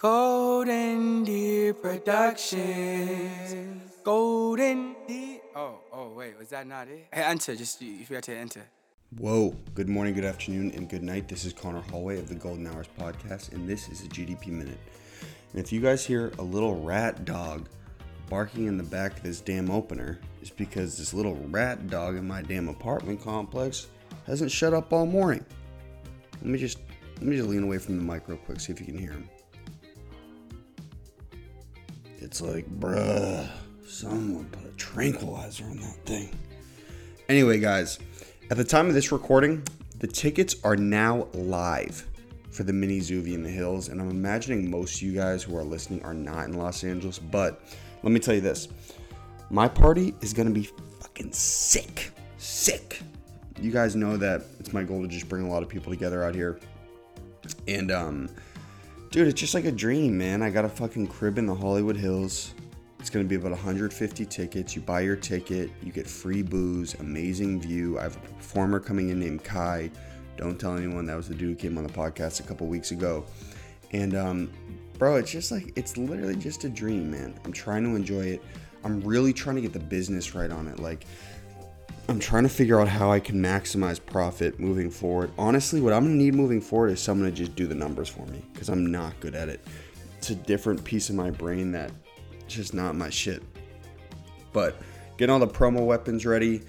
Golden Deer Productions. Golden Deer. Oh, oh, wait, was that not it? Hey, enter. Just you forgot to enter. Whoa, good morning, good afternoon, and good night. This is Conor Holway of the Golden Hours Podcast, and this is a GDP Minute. And if you guys hear a little rat dog barking in the back of this damn opener, it's because this little rat dog in my damn apartment complex hasn't shut up all morning. Let me just let me just lean away from the mic real quick, see if you can hear him. It's like, bruh, someone put a tranquilizer on that thing. Anyway, guys, at the time of this recording, the tickets are now live for the mini Zoovie in the Hills, and I'm imagining most of you guys who are listening are not in Los Angeles, but let me tell you this. My party is gonna be fucking sick. Sick. You guys know that it's my goal to just bring a lot of people together out here. And um dude, it's just like a dream, man. I got a fucking crib in the Hollywood Hills. It's gonna be about 150 tickets. You buy your ticket, you get free booze, amazing view. I have a performer coming in named Kai. Don't tell anyone that was the dude who came on the podcast a couple weeks ago. And um, bro, it's just like it's literally just a dream, man. I'm trying to enjoy it. I'm really trying to get the business right on it. Like I'm trying to figure out how I can maximize profit moving forward. Honestly, what I'm gonna need moving forward is someone to just do the numbers for me because I'm not good at it. It's a different piece of my brain that just not my shit. But getting all the promo weapons ready,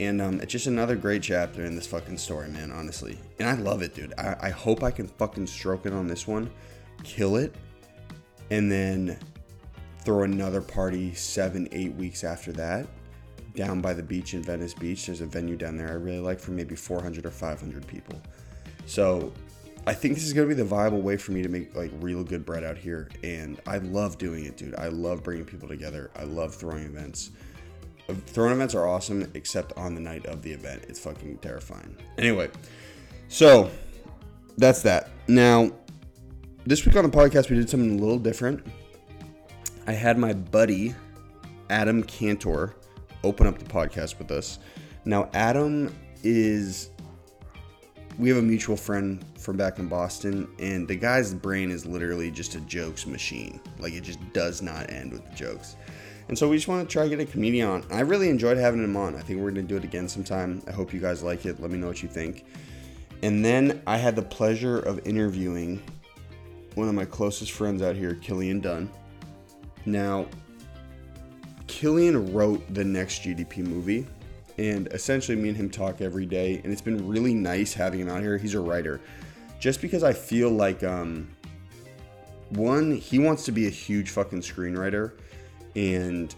and um, it's just another great chapter in this fucking story, man. Honestly, and I love it, dude. I, I hope I can fucking stroke it on this one, kill it, and then throw another party seven, eight weeks after that down by the beach in Venice Beach. There's a venue down there I really like for maybe 400 or 500 people. So I think this is gonna be the viable way for me to make like real good bread out here, and I love doing it, dude. I love bringing people together. I love throwing events. Uh, Throwing events are awesome, except on the night of the event. It's fucking terrifying. Anyway, so that's that. Now, this week on the podcast, we did something a little different. I had my buddy Adam Kantor open up the podcast with us. Now, Adam is we have a mutual friend from back in Boston, and the guy's brain is literally just a jokes machine. Like it just does not end with the jokes. And so we just want to try to get a comedian on. I really enjoyed having him on. I think we're gonna do it again sometime. I hope you guys like it. Let me know what you think. And then I had the pleasure of interviewing one of my closest friends out here, Cillian Dunne. Now, Cillian wrote the next GDP movie, and essentially me and him talk every day, and it's been really nice having him out here. He's a writer, just because I feel like um, one, he wants to be a huge fucking screenwriter, and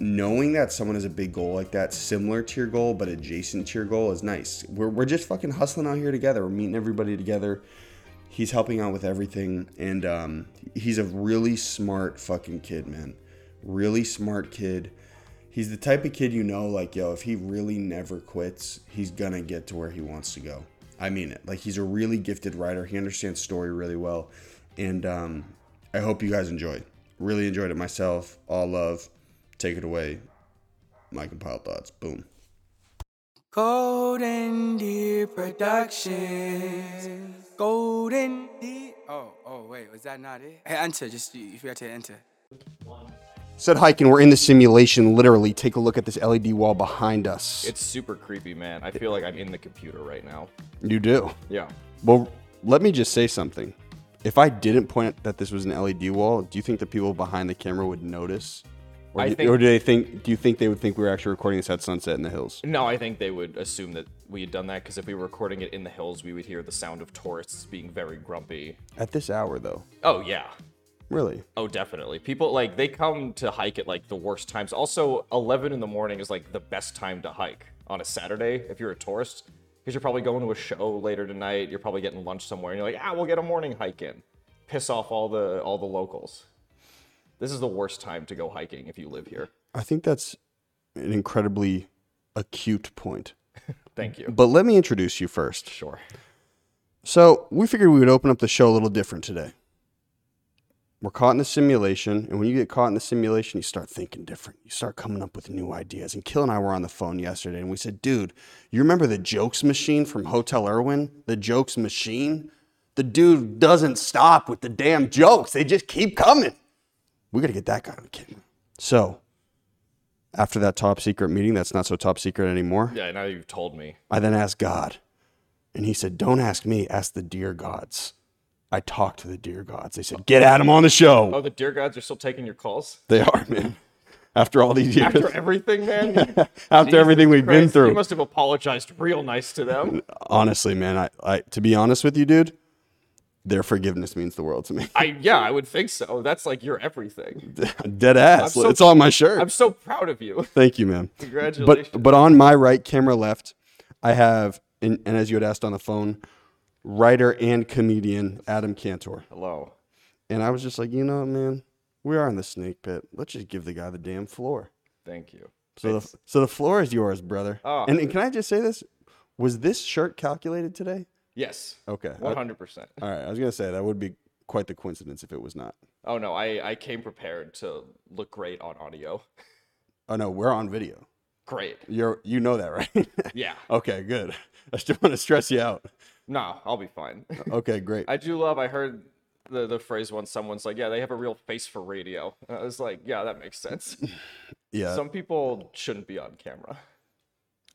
knowing that someone has a big goal like that, similar to your goal but adjacent to your goal, is nice. We're we're just fucking hustling out here together. We're meeting everybody together. He's helping out with everything, and um, he's a really smart fucking kid, man really smart kid. He's the type of kid you know, like, yo, if he really never quits, he's gonna get to where he wants to go. I mean it. Like, he's a really gifted writer. He understands story really well. And um, I hope you guys enjoyed. Really enjoyed it myself. All love. Take it away. My compiled thoughts. Boom. Golden Deer Productions. Golden Deer. Oh, oh, wait, was that not it? Hey, enter. Just if you forgot to enter. Said hiking, we're in the simulation. Literally, take a look at this LED wall behind us. It's super creepy, man. I feel like I'm in the computer right now. you do. Yeah. Well, let me just say something. If I didn't point that this was an LED wall, do you think the people behind the camera would notice? Or, I do, think- or do they think? Do you think they would think we were actually recording this at sunset in the hills? No, I think they would assume that we had done that because if we were recording it in the hills, we would hear the sound of tourists being very grumpy. At this hour, though, Oh, yeah. Really? Oh, definitely. People like they come to hike at like the worst times. Also, 11 in the morning is like the best time to hike on a Saturday if you're a tourist because you're probably going to a show later tonight. You're probably getting lunch somewhere, and you're like, ah, we'll get a morning hike in. Piss off all the all the locals. This is the worst time to go hiking if you live here. I think that's an incredibly acute point. Thank you. But let me introduce you first. Sure. So we figured we would open up the show a little different today. We're caught in the simulation, and when you get caught in the simulation, you start thinking different. You start coming up with new ideas. And Kill and I were on the phone yesterday, and we said, "Dude, you remember the jokes machine from Hotel Irwin? The jokes machine? the dude doesn't stop with the damn jokes. They just keep coming. We got to get that guy on camera. So, after that top secret meeting, that's not so top secret anymore. Yeah, now you've told me. I then asked God, and he said, Don't ask me, ask the dear gods. I talked to the deer gods. They said, Get Adam on the show. Oh, the deer gods are still taking your calls They are, man. After all these years, after everything, man. After everything we've been through. You must have apologized real nice to them. Honestly, man, I, I to be honest with you, dude, their forgiveness means the world to me. I yeah, I would think so. That's like your everything. Dead ass. so- it's on my shirt. I'm so proud of you. Thank you, man. Congratulations. But but on my right, camera left, I have and, and as you had asked on the phone, writer and comedian Adam Kantor. Hello. And I was just like, you know man, we are in the snake pit. Let's just give the guy the damn floor. Thank you. So the, so the floor is yours, brother. Oh. And, and can I just say this? Was this shirt calculated today? Yes. Okay. One hundred percent. all right. I was gonna say that would be quite the coincidence if it was not. Oh no, I I came prepared to look great on audio. Oh no, we're on video. Great. You're you know that, right? Yeah. okay, good. I just want to stress you out. No, I'll be fine. Okay, great. I do love. I heard the the phrase once. Someone's like, "Yeah, they have a real face for radio." And I was like, "Yeah, that makes sense." yeah. Some people shouldn't be on camera.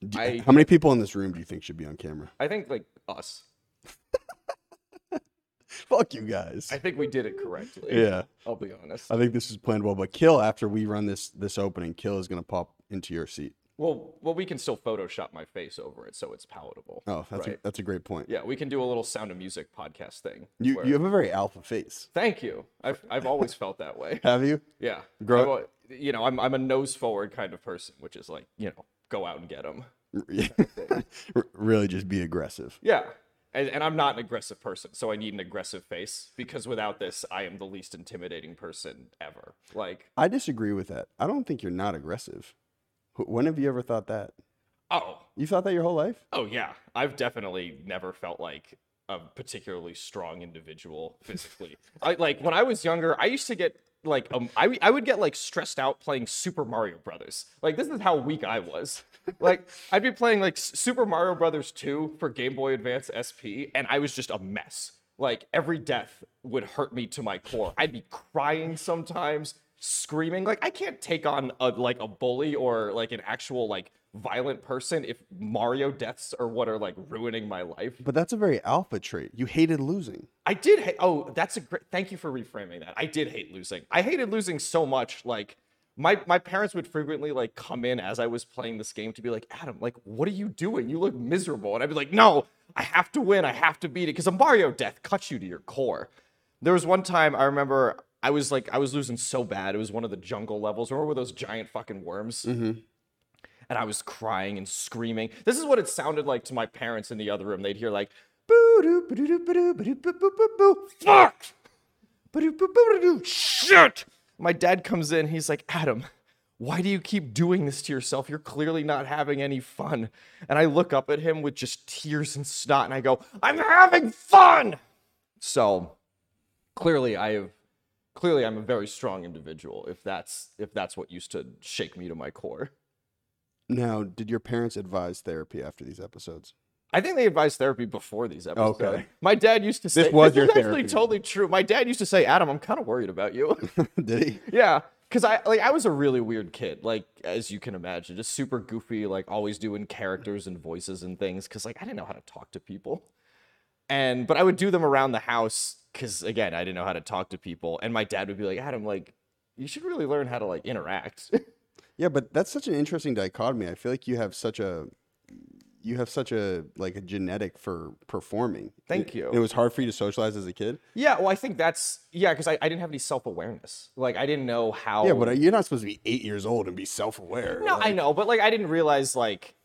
D- I- How many people in this room do you think should be on camera? I think like us. Fuck you guys. I think we did it correctly. yeah. I'll be honest. I think this is planned well, but Kill after we run this this opening, Kill is gonna pop into your seat. Well, well, we can still Photoshop my face over it so it's palatable. Oh, that's right. a, that's a great point. Yeah, we can do a little Sound of Music podcast thing. You where- you have a very alpha face. Thank you. I've I've always felt that way. Have you? Yeah. Grow- I've you know, I'm I'm a nose forward kind of person, which is like you know, go out and get them. Really just be aggressive. Yeah. And, and I'm not an aggressive person, so I need an aggressive face because without this, I am the least intimidating person ever. Like, I disagree with that. I don't think you're not aggressive. Wh- When have you ever thought that? oh, You thought that your whole life? oh yeah, I've definitely never felt like a particularly strong individual physically. I like when I was younger, I used to get like um, I I would get like stressed out playing Super Mario Brothers. Like this is how weak I was. Like I'd be playing like Super Mario Brothers 2 for Game Boy Advance SP and I was just a mess. Like every death would hurt me to my core. I'd be crying sometimes, screaming. Like I can't take on a like a bully or like an actual like violent person if Mario deaths are what are like ruining my life. But that's a very alpha trait. You hated losing. I did hate. Oh, that's a great. Thank you for reframing that. I did hate losing. I hated losing so much. Like my my parents would frequently like come in as I was playing this game to be like, Adam, like, what are you doing? You look miserable. And I'd be like, No, I have to win. I have to beat it because a Mario death cuts you to your core. There was one time I remember I was like I was losing so bad. It was one of the jungle levels. Remember those giant fucking worms? Mm-hmm. and I was crying and screaming. This is what it sounded like to my parents in the other room. They'd hear like, boo doo boo doo boo doo boo boo boo boo boo fuck, boo doo boo boo doo shit. My dad comes in. He's like, Adam, why do you keep doing this to yourself? You're clearly not having any fun. And I look up at him with just tears and snot, and I go, I'm having fun. So clearly, I have. Clearly, I'm a very strong individual. If that's if that's what used to shake me to my core. Now, did your parents advise therapy after these episodes? I think they advised therapy before these episodes. Okay. My dad used to say This was is your actually therapy. totally true. My dad used to say, "Adam, I'm kind of worried about you." did he? yeah, because I like I was a really weird kid, like as you can imagine, just super goofy, like always doing characters and voices and things. Because like I didn't know how to talk to people, and but I would do them around the house because again I didn't know how to talk to people, and my dad would be like, "Adam, like you should really learn how to like interact." Yeah, but that's such an interesting dichotomy. I feel like you have such a you have such a like a genetic for performing. Thank It- you. It was hard for you to socialize as a kid. yeah, well, I think that's yeah, because I, I didn't have any self awareness. Like I didn't know how. Yeah, but uh, you're not supposed to be eight years old and be self aware. No, I know, but like I didn't realize like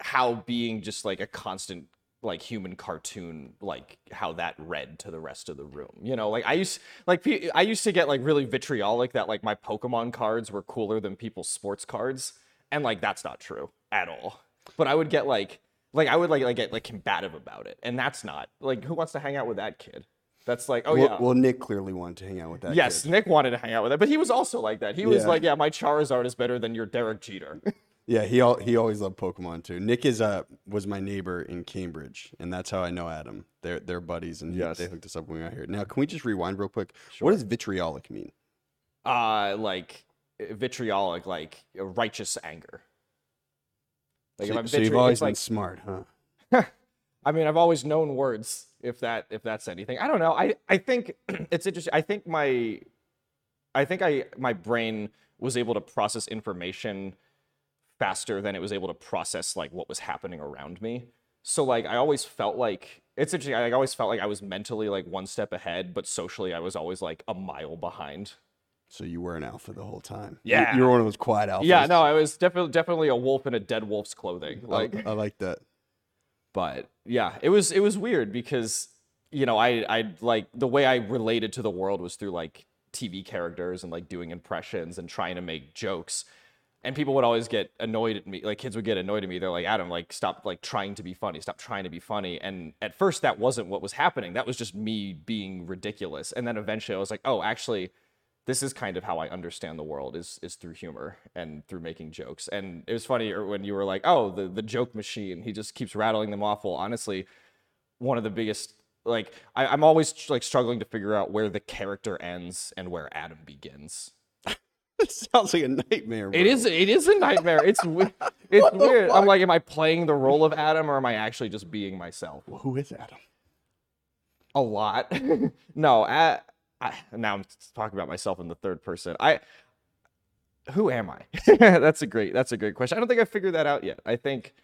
how being just like a constant like human cartoon like how that read to the rest of the room. You know, like I used like pe- I used to get like really vitriolic that like my Pokemon cards were cooler than people's sports cards, and like that's not true at all. But I would get like like I would like like get like combative about it, and that's not like who wants to hang out with that kid? That's like oh Well, yeah. well, Nick clearly wanted to hang out with that. Kid. Yes, kid. Nick wanted to hang out with that, but he was also like that. He was like, "Yeah, my Charizard is better than your Derek Jeter." Yeah, he al- he always loved Pokemon too. Nick is uh was my neighbor in Cambridge, and that's how I know Adam. They're they're buddies, and Yes. they hooked us up when we got here. Now, can we just rewind real quick? What does vitriolic mean? Uh, like vitriolic, like righteous anger. Like if so, I'm so you've always been like smart, huh? I mean, I've always known words. If that if that's anything, I don't know. I I think it's interesting. I think my, I think I my brain was able to process information faster than it was able to process like what was happening around me. So like I always felt like it's interesting. I always felt like I was mentally like one step ahead, but socially I was always like a mile behind. So you were an alpha the whole time. You- Yeah. you, were one of those quiet alphas. Yeah, no, I was definitely definitely a wolf in a dead wolf's clothing. Like I, I like that. but yeah it was it was weird because you know i i like the way i related to the world was through like tv characters and like doing impressions and trying to make jokes and people would always get annoyed at me like kids would get annoyed at me they're like adam like stop like trying to be funny stop trying to be funny and at first that wasn't what was happening that was just me being ridiculous and then eventually i was like oh actually this is kind of how I understand the world is is through humor and through making jokes. And it was funny when you were like, "Oh, the the joke machine." He just keeps rattling them off. Well, honestly, one of the biggest like I, I'm always like struggling to figure out where the character ends and where Adam begins. It sounds like a nightmare. Bro. It is it is a nightmare. It's it's weird. I'm like, am I playing the role of Adam or am I actually just being myself? Who is Adam? a lot. no, I, I, now I'm talking about myself in the third person. I, who am I? that's a great. That's a great question. I don't think I figured that out yet. I think.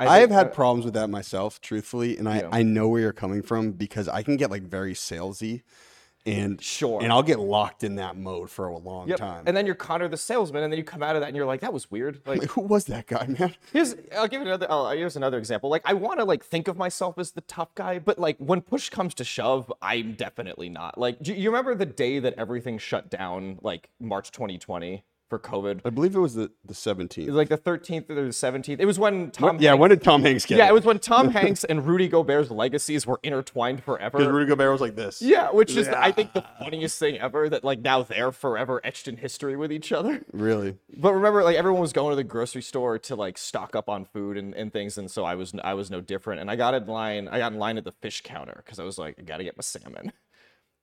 I, have had uh, problems with that myself, truthfully, and I, Yeah. I know where you're coming from because I can get like very salesy, and Sure. and I'll get locked in that mode for a long Yep. time. And then you're Conor the salesman, and then you come out of that and you're like, that was weird. Like, Like, who was that guy, man? Here's I'll give you another oh, here's another example. Like I want to like think of myself as the tough guy, but like when push comes to shove, I'm definitely not. Like do you remember the day that everything shut down like March 2020 for COVID? I believe it was the the It 17th. was like the 13th or the 17th. It was when Tom yeah, Hanks- when did Tom Hanks get Yeah, it was when Tom Hanks and Rudy Gobert's legacies were intertwined forever. because. Rudy Gobert was like this. Yeah, which is I think the funniest thing ever that like now they're forever etched in history with each other. Really? But remember, like everyone was going to the grocery store to like stock up on food and, and things, and so I was I was no different. And I got in line. I got in line at the fish counter because I was like, I gotta get my salmon.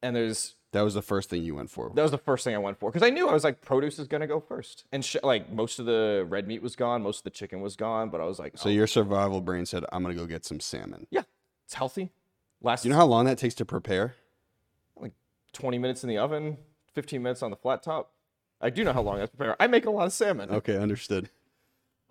And there's That was the first thing you went for. that was the first thing I went for because I knew I was like produce is gonna go first, and sh- like most of the red meat was gone, most of the chicken was gone, but I was like, So oh, your survival brain said, "I'm gonna go get some salmon." yeah, it's healthy. Last you know how long that takes to prepare? like 20 minutes in the oven, 15 minutes on the flat top. I do know how long I prepare. I make a lot of salmon. Okay, understood.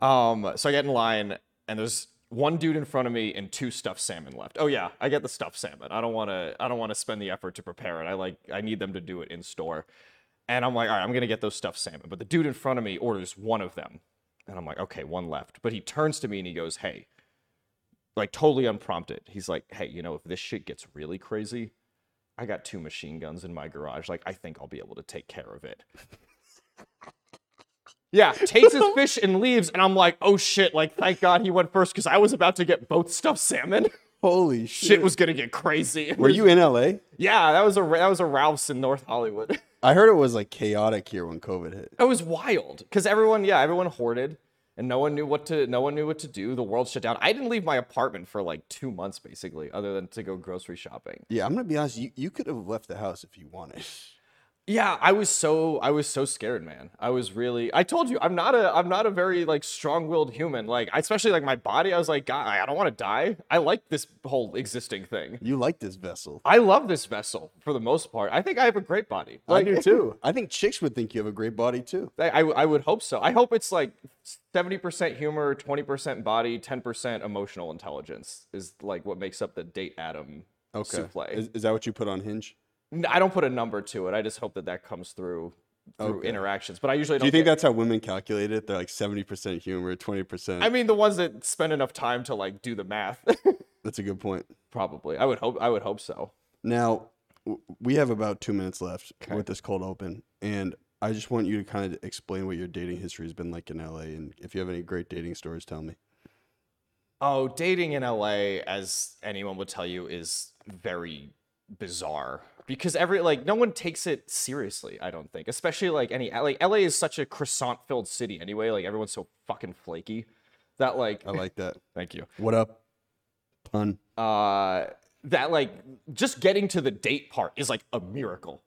Um, so I get in line, and there's one dude in front of me and two stuffed salmon left. Oh yeah, I get the stuffed salmon. I don't want to. I don't want to spend the effort to prepare it. I like. I need them to do it in store. And I'm like, all right, I'm gonna get those stuffed salmon. But the dude in front of me orders one of them, and I'm like, okay, one left. But he turns to me and he goes, hey, like totally unprompted. He's like, hey, you know, if this shit gets really crazy, I got two machine guns in my garage. Like, I think I'll be able to take care of it. Yeah, takes his fish and leaves, and I'm like, oh shit! Like, thank God he went first because I was about to get both stuffed salmon. Holy shit! shit was gonna get crazy. Were you in LA? Yeah, that was a that was a Ralph's in North Hollywood. I heard it was like chaotic here when COVID hit. It was wild because everyone, yeah, everyone hoarded, and no one knew what to no one knew what to do. The world shut down. I didn't leave my apartment for like two months basically, other than to go grocery shopping. Yeah, I'm gonna be honest. You you could have left the house if you wanted. Yeah, I was so I was so scared, man. I was really. I told you, I'm not a I'm not a very like strong-willed human. Like, especially like my body. I was like, God, I don't want to die. I like this whole existing thing. You like this vessel. I love this vessel for the most part. I think I have a great body. I do too. I think chicks would think you have a great body too. I, I, I would hope so. I hope it's like 70% humor, 20% body, 10% emotional intelligence is like what makes up the date Adam Okay. souffle. Is, is that what you put on Hinge? I don't put a number to it. I just hope that that comes through through Okay. interactions. But I usually don't. don't. you think get- that's how women calculate it? They're like 70% humor, 20%. I mean, the ones that spend enough time to like do the math. that's a good point. Probably. I would hope. I would hope so. Now, w- we have about two minutes left with this cold open. And I just want you to kind of explain what your dating history has been like in LA. And if you have any great dating stories, tell me. Oh, dating in LA, as anyone would tell you, is very bizarre. Because every like no one takes it seriously. I don't think, especially like any like LA is such a croissant filled city anyway. Like everyone's so fucking flaky that like I like that. thank you. What up? Pun. uh that like just getting to the date part is like a miracle.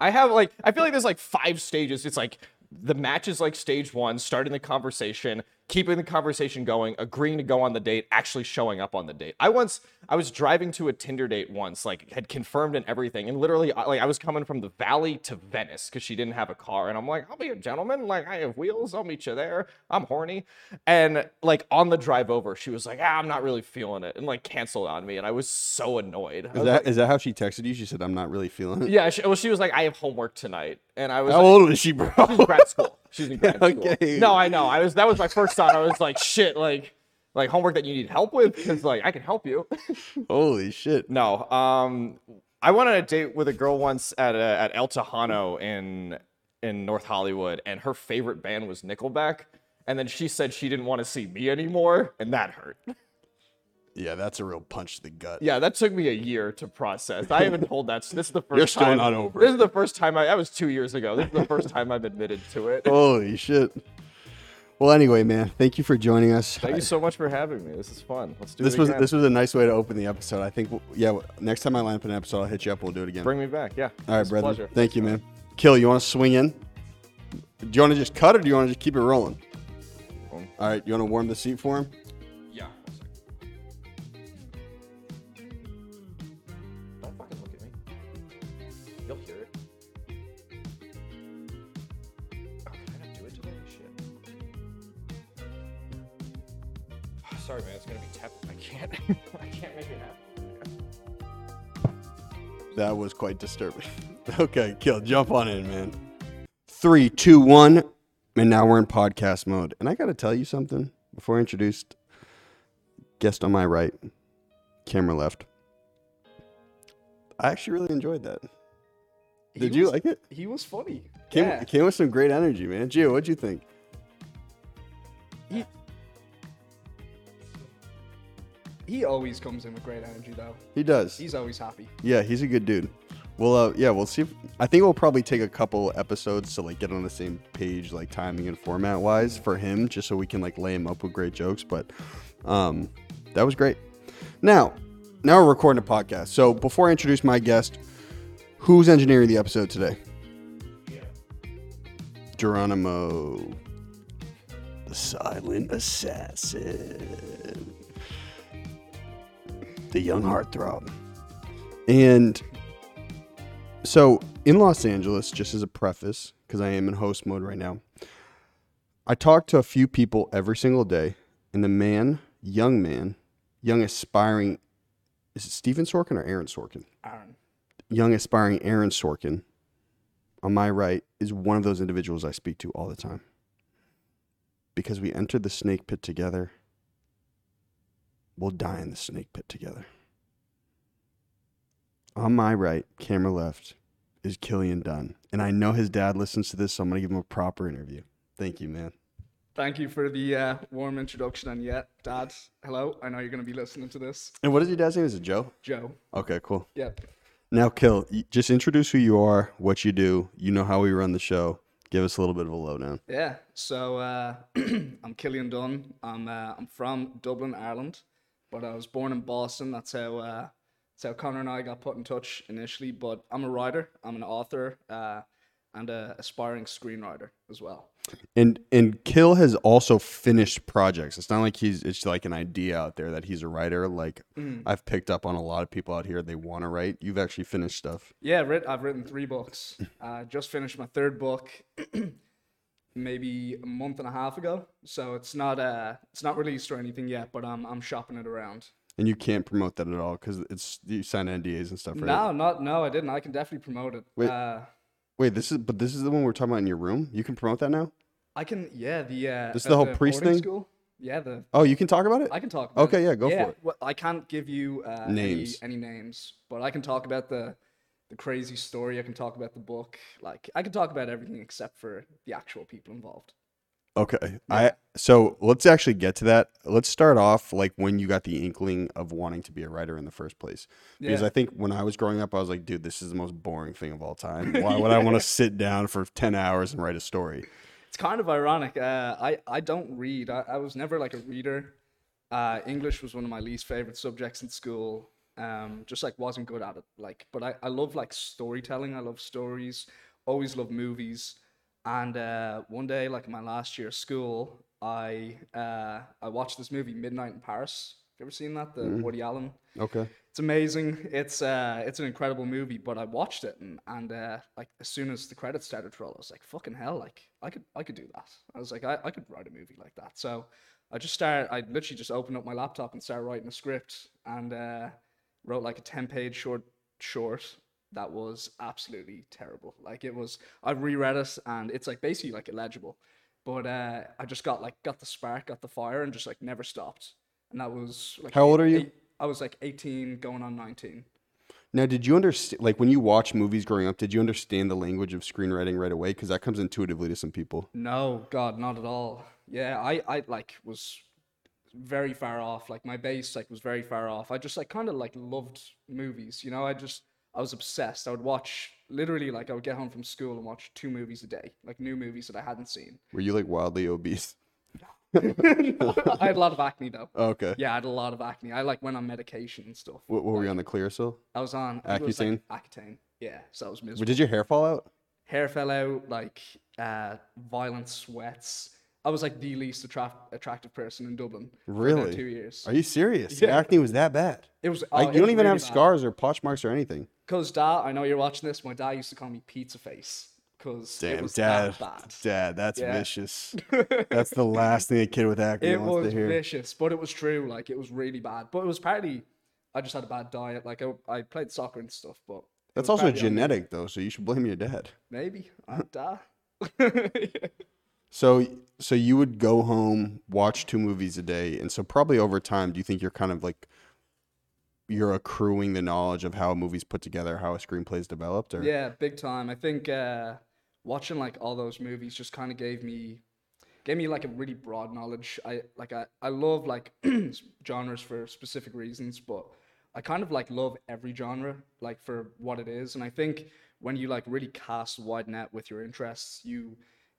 I have like I feel like there's like five stages. It's like the match is like stage one, starting the conversation, keeping the conversation going, agreeing to go on the date, actually showing up on the date. I once I was driving to a Tinder date once, like had confirmed and everything, and literally like I was coming from the valley to Venice because she didn't have a car, and I'm like, I'll be a gentleman, like I have wheels, I'll meet you there. I'm horny, and like on the drive over, she was like, ah, I'm not really feeling it, and like canceled on me, and I was so annoyed. Is was that like- is that how she texted you? She said, "I'm not really feeling it." yeah, she, well, she was like, I have homework tonight, and I was How like, old was she, bro? She's in grad school. She's in grad school. Okay. No, I know. I was that was my first thought. I was like, shit, like like homework that you need help with because like I can help you. Holy shit! no, um, I went on a date with a girl once at uh at El Tejano in in North Hollywood, and her favorite band was Nickelback. And then she said she didn't want to see me anymore, and that hurt. Yeah, that's a real punch to the gut. Yeah, that took me a year to process. I haven't told that. This is the 1st You're still time. not over This is the first time I. That was two years ago. This is the first time I've admitted to it. Holy shit. Well, anyway, man, thank you for joining us. Thank you so much for having me. This is fun. Let's do This it was again. this was a nice way to open the episode. I think. we'll- Yeah, next time I line up an episode, I'll hit you up. We'll do it again. Bring me back. Yeah. All right, brother. Pleasure. Thank you, man. Kill. You want to swing in? Do you want to just cut, or do you want to just keep it rolling? All right. You want to warm the seat for him? Quite disturbing. okay, Kill. Jump on in, man. Three, two, one, and now we're in podcast mode. And I got to tell you something before I introduced guest on my right, camera left. I actually really enjoyed that. Did He you like it? He was funny. Came, yeah. came with some great energy, man. Gio, what'd you think? He, he always comes in with great energy, though. He does. He's always happy. Yeah, he's a good dude. Well, uh, yeah, we'll see. If, I think we'll probably take a couple episodes to like get on the same page, like timing and format wise, for him, just so we can like lay him up with great jokes. But um, that was great. Now, now we're recording a podcast. So before I introduce my guest, who's engineering the episode today? Geronimo, the silent assassin, the young heartthrob. And so in Los Angeles, just as a preface, because I am in host mode right now, I talk to a few people every single day, and the man, young man, young aspiring, is it Steven Sorkin or Aaron Sorkin? Aaron. Young aspiring Aaron Sorkin, on my right, is one of those individuals I speak to all the time. Because we entered the snake pit together, we'll die in the snake pit together. On my right, camera left, is Cillian Dunne. And I know his dad listens to this, so I'm going to give him a proper interview. Thank you, man. Thank you for the uh, warm introduction. And yeah, Dad, hello. I know you're going to be listening to this. And what is your dad's name? Is it Joe? Joe. Okay, cool. Yeah. Now, Kill, just introduce who you are, what you do. You know how we run the show. Give us a little bit of a lowdown. Yeah. So uh, I'm Cillian Dunne. I'm uh, I'm from Dublin, Ireland, but I was born in Boston. That's how how Conor and I got put in touch initially. But I'm a writer. I'm an author uh, and a aspiring screenwriter as well. And and Kill has also finished projects. It's not like he's it's like an idea out there that he's a writer. Like I've picked up on a lot of people out here they want to write. You've actually finished stuff. Yeah, I've written three books. Uh, just finished my third book, maybe a month and a half ago. So it's not uh, it's not released or anything yet, but I'm I'm shopping it around. And you can't promote that at all because it's you sign NDAs and stuff, right? No, not no, I didn't. I can definitely promote it. Wait. Uh, Wait, this is but this is the one we're talking about in your room. You can promote that now. I can. Yeah, the uh, This is the whole priest thing? School. Yeah, the Oh, you can talk about it. I can talk. About Okay, it. yeah, go for it. Well, I can't give you uh, Names. Any, any names, but I can talk about the the crazy story. I can talk about the book. Like I can talk about everything except for the actual people involved. Okay. I so let's actually get to that. Let's start off like when you got the inkling of wanting to be a writer in the first place. Because Yeah. I think when I was growing up, I was like, dude, this is the most boring thing of all time. Why would I want to sit down for ten hours and write a story? It's kind of ironic. Uh, I I don't read. I, I was never like a reader. Uh, English was one of my least favorite subjects in school. Um, just like wasn't good at it. Like, but I I love like storytelling. I love stories. Always love movies. And uh, one day, like in my last year of school, I uh, I watched this movie Midnight in Paris. Have you ever seen that? The Woody Allen Okay. it's amazing. It's uh, it's an incredible movie. But I watched it and and uh, like as soon as the credits started to roll, I was like, fucking hell, like I could I could do that. I was like, I, I could write a movie like that. So I just started. I literally just opened up my laptop and started writing a script and uh, wrote like a ten page short short that was absolutely terrible. Like it was. I reread it and it's like basically like illegible. But uh, I just got like got the spark, got the fire, and just like never stopped. And that was like How old are you? eight- I was like 18 going on 19. Now, did you understand, like, when you watch movies growing up, did you understand the language of screenwriting right away? Because that comes intuitively to some people. No, God, not at all. Yeah, I, I like was very far off. Like my base like was very far off. I just like kind of like loved movies, you know. I just I was obsessed. I would watch literally like I would get home from school and watch two movies a day, like new movies that I hadn't seen. Were you like wildly obese? I had a lot of acne though. Okay. Yeah, I had a lot of acne. I like went on medication and stuff. What, what were you on the Clearasil? I was on I it was, Accutane? like, Accutane. Yeah, so I was miserable. did your hair fall out? hair fell out, like uh, violent sweats. I was like the least attract- attractive person in Dublin. For Really? two years. Are you serious? Yeah. Acne was that bad? It was. Like, oh, you don't even have scars or potch marks or anything. Cause dad, I know you're watching this. My dad used to call me Pizza Face. Cause it Damn, was dad. that bad. Dad, that's Yeah. vicious. that's the last thing a kid with acne It wants was to hear. vicious, but it was true. Like it was really bad. But it was partly, I just had a bad diet. Like I, I played soccer and stuff, but That's also genetic, though, so you should blame your dad. Maybe, uh, dad. So, so you would go home, watch two movies a day, and so probably over time, do you think you're kind of like you're accruing the knowledge of how a movie's put together, how a screenplay is developed, or Yeah, big time. I think uh, watching like all those movies just kind of gave me gave me like a really broad knowledge. I like I, I love like genres for specific reasons, but I kind of like love every genre like for what it is. And I think when you like really cast wide net with your interests, you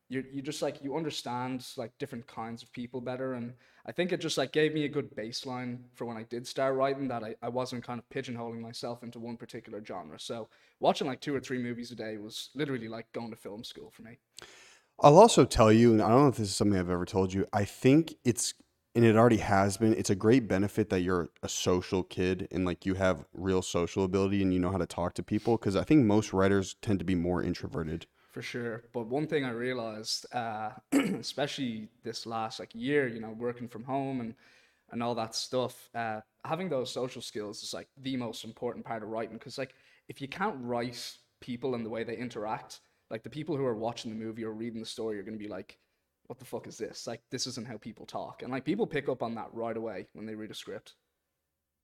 you you just like you understand like different kinds of people better and I think it just like gave me a good baseline for when I did start writing that I, I wasn't kind of pigeonholing myself into one particular genre. So watching like two or three movies a day was literally like going to film school for me. I'll also tell you, and I don't know if this is something I've ever told you. I think it's, and it already has been. It's a great benefit that you're a social kid and like you have real social ability and you know how to talk to people. Because I think most writers tend to be more introverted. For sure. But one thing I realized, uh, especially this last like year, you know, working from home and and all that stuff, uh, having those social skills is like the most important part of writing. Because like if you can't write people and the way they interact, like the people who are watching the movie or reading the story are going to be like, "What the fuck is this? Like this isn't how people talk." And like people pick up on that right away when they read a script.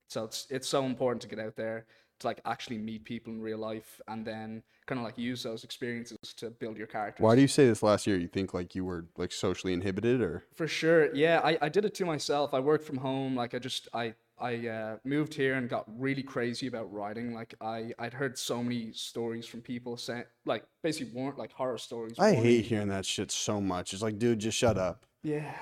So it's it's so important to get out there to like actually meet people in real life and then kind of like use those experiences to build your characters. Why do you say this last year? You think like you were like socially inhibited or? For sure. Yeah, I, I did it to myself. I worked from home. Like I just I I uh, moved here and got really crazy about writing. Like I I'd heard so many stories from people saying like basically weren't like horror stories. I warning hate hearing that shit so much. It's like, dude, just shut up. Yeah.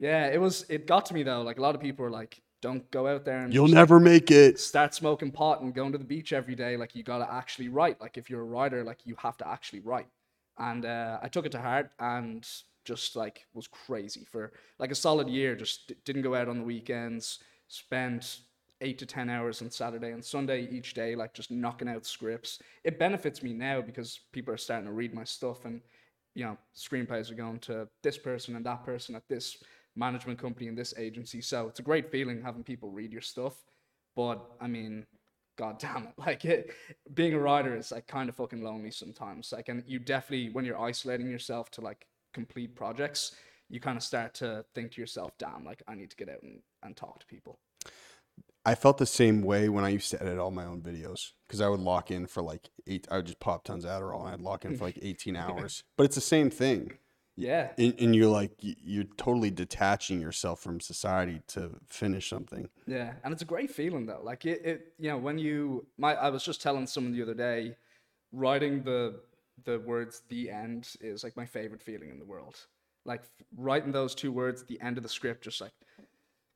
Yeah, it was it got to me though. Like a lot of people were like, don't go out there and You'll never make it. start smoking pot and going to the beach every day. Like you gotta actually write. Like if you're a writer, like you have to actually write. And uh, I took it to heart and just like was crazy for like a solid year. Just d- didn't go out on the weekends. Spent eight to ten hours on Saturday and Sunday each day, like just knocking out scripts. It benefits me now because people are starting to read my stuff and you know screenplays are going to this person and that person at this management company and this agency. So it's a great feeling having people read your stuff. But I mean, god damn it, like it, being a writer is like kind of fucking lonely sometimes. Like, and you definitely when you're isolating yourself to like complete projects, you kind of start to think to yourself, damn, like I need to get out and, and talk to people. I felt the same way when I used to edit all my own videos because I would lock in for like eight. I would just pop tons of Adderall and I'd lock in for like 18 hours. But it's the same thing. Yeah. and, and you're like you're totally detaching yourself from society to finish something. Yeah, and it's a great feeling though. Like it, it you know, when you my I was just telling someone the other day, writing the the words "the end" is like my favorite feeling in the world. Like writing those two words at the end of the script, just like,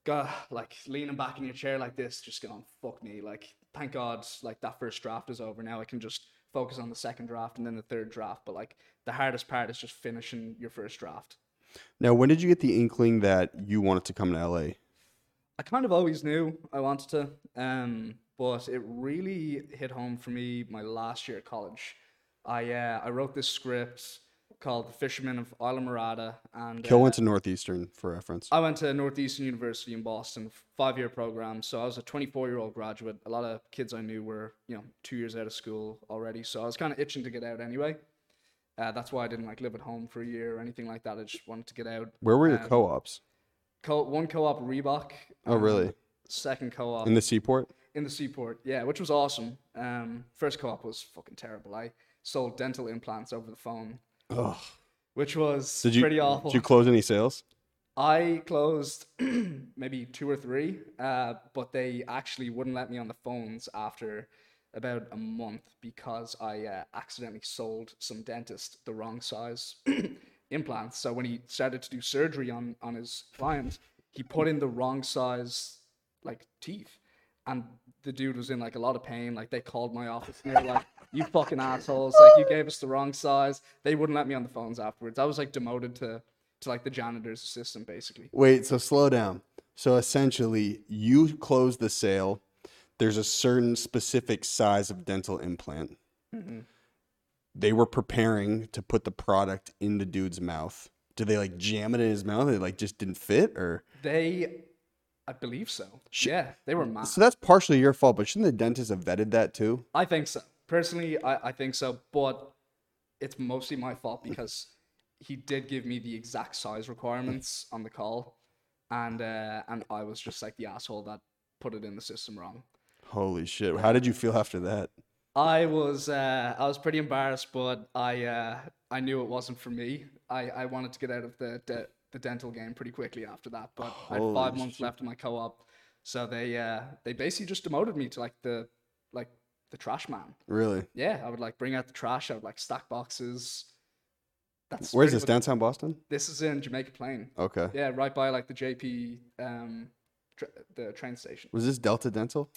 God, like leaning back in your chair like this, just going, "Fuck me!" Like, thank God, like that first draft is over. Now I can just focus on the second draft and then the third draft. But like the hardest part is just finishing your first draft. Now, when did you get the inkling that you wanted to come to LA? I kind of always knew I wanted to, um, but it really hit home for me my last year at college. I uh, I wrote this script called "The Fisherman of Isla Morada," and Kill uh, went to Northeastern for reference. I went to Northeastern University in Boston, five year program. So I was a 24 year old graduate. A lot of kids I knew were, you know, two years out of school already. So I was kind of itching to get out anyway. Uh, that's why I didn't like live at home for a year or anything like that. I just wanted to get out. Where were your um, co-ops? Co- one co op Reebok. Oh, um, really? Second co op In the seaport? in the seaport yeah which was awesome um first co-op was fucking terrible i sold dental implants over the phone Ugh. which was Did you pretty awful Did you close any sales? i closed maybe two or three uh but they actually wouldn't let me on the phones after about a month because i uh, accidentally sold some dentist the wrong size implants so when he started to do surgery on on his client he put in the wrong size like teeth and the dude was in like a lot of pain. Like they called my office and they were like, "You fucking assholes! Like you gave us the wrong size." They wouldn't let me on the phones afterwards. I was like demoted to to like the janitor's assistant basically. Wait, so slow down. So essentially, you close the sale. There's a certain specific size of dental implant. Mm-hmm. They were preparing to put the product in the dude's mouth. Did they like jam it in his mouth? It like just didn't fit, or They, I believe so. yeah, they were mad. so that's partially your fault. But shouldn't the dentist have vetted that too? I think so. Personally, I, I think so, but it's mostly my fault because he did give me the exact size requirements on the call, and uh, and I was just like the asshole that put it in the system wrong. Holy shit! How did you feel after that? I was uh, I was pretty embarrassed, but I uh, I knew it wasn't for me. I, I wanted to get out of the, the the dental game pretty quickly after that. But I had five Holy months left in my co-op, so they uh, they basically just demoted me to like the like the trash man. Really? Yeah, I would like bring out the trash. I would like stack boxes. That's Where's this? Downtown Boston? This is in Jamaica Plain. Okay. Yeah, right by like the JP um tra- the train station. Was this Delta Dental?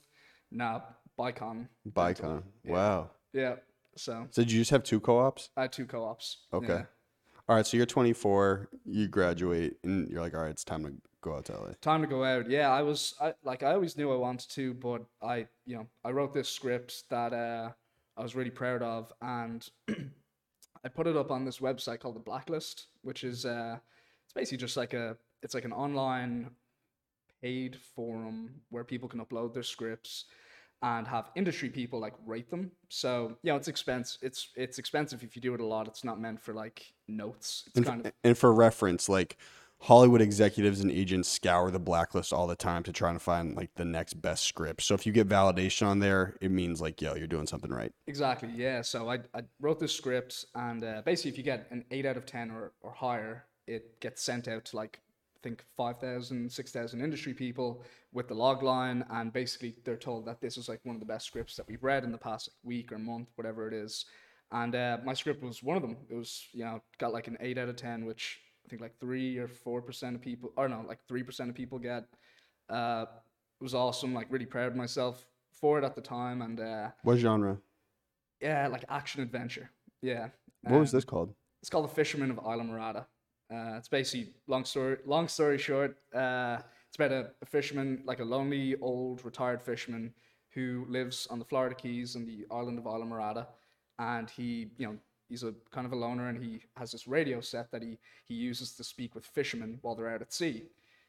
Nah, Bicon. Bicon. Wow. Yeah. So So did you just have two co-ops? I had two co-ops. Okay. Yeah. All right. So you're 24. You graduate, and you're like, all right, it's time to go out to LA. time to go out. Yeah, I was I, like I always knew I wanted to, but I you know I wrote this script that uh, I was really proud of, and I put it up on this website called the Blacklist, which is uh, it's basically just like a it's like an online paid forum where people can upload their scripts and have industry people like rate them. So you know it's expensive. It's it's expensive if you do it a lot. It's not meant for like notes. It's And, kind of and for reference, like Hollywood executives and agents scour the blacklist all the time to try and find like the next best script. So if you get validation on there, it means like, yo, you're doing something right. Exactly. Yeah. So I, I wrote this script, and uh, basically, if you get an eight out of ten or, or higher, it gets sent out to like I think 5,000, 6,000 industry people with the log line, and basically they're told that this is like one of the best scripts that we've read in the past week or month, whatever it is. And uh, my script was one of them. It was you know got like an eight out of ten, which I think like three or four percent of people, or no, like three percent of people get. Uh, it was awesome. Like really proud of myself for it at the time, and uh, What genre? yeah, like action adventure. Yeah. What was Um, this called? It's called The Fisherman of Isla Morada. Uh, it's basically long story. Long story short, uh, it's about a, a fisherman, like a lonely old retired fisherman, who lives on the Florida Keys on the island of Isla Morada, and he, you know, he's a kind of a loner, and he has this radio set that he he uses to speak with fishermen while they're out at sea.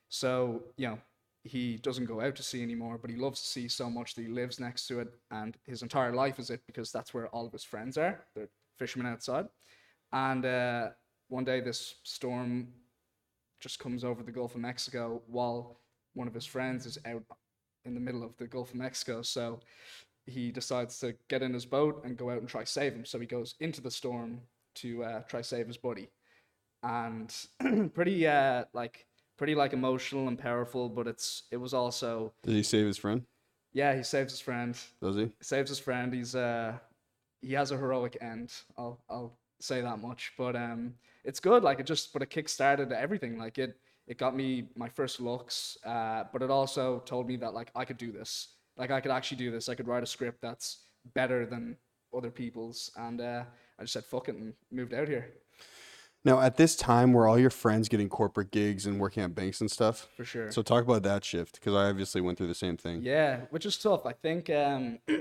So you know, he doesn't go out to sea anymore, but he loves the sea so much that he lives next to it, and his entire life is it because that's where all of his friends are. They're fishermen outside. And uh, one day, this storm just comes over the Gulf of Mexico while one of his friends is out in the middle of the Gulf of Mexico. So he decides to get in his boat and go out and try save him. So he goes into the storm to uh, try save his buddy. and pretty uh like pretty like emotional and powerful. But it's it was also Did he save his friend? yeah he saves his friend, Does he? saves his friend. He's uh he has a heroic end. I'll I'll say that much. But um it's good. Like it just but it kickstarted everything. Like it it got me my first looks. Uh, but it also told me that like I could do this. Like I could actually do this. I could write a script that's better than other people's. And uh, I just said fuck it and moved out here Now, at this time, were all your friends getting corporate gigs and working at banks and stuff? for sure. So talk about that shift because I obviously went through the same thing. Yeah, which is tough. I think um, I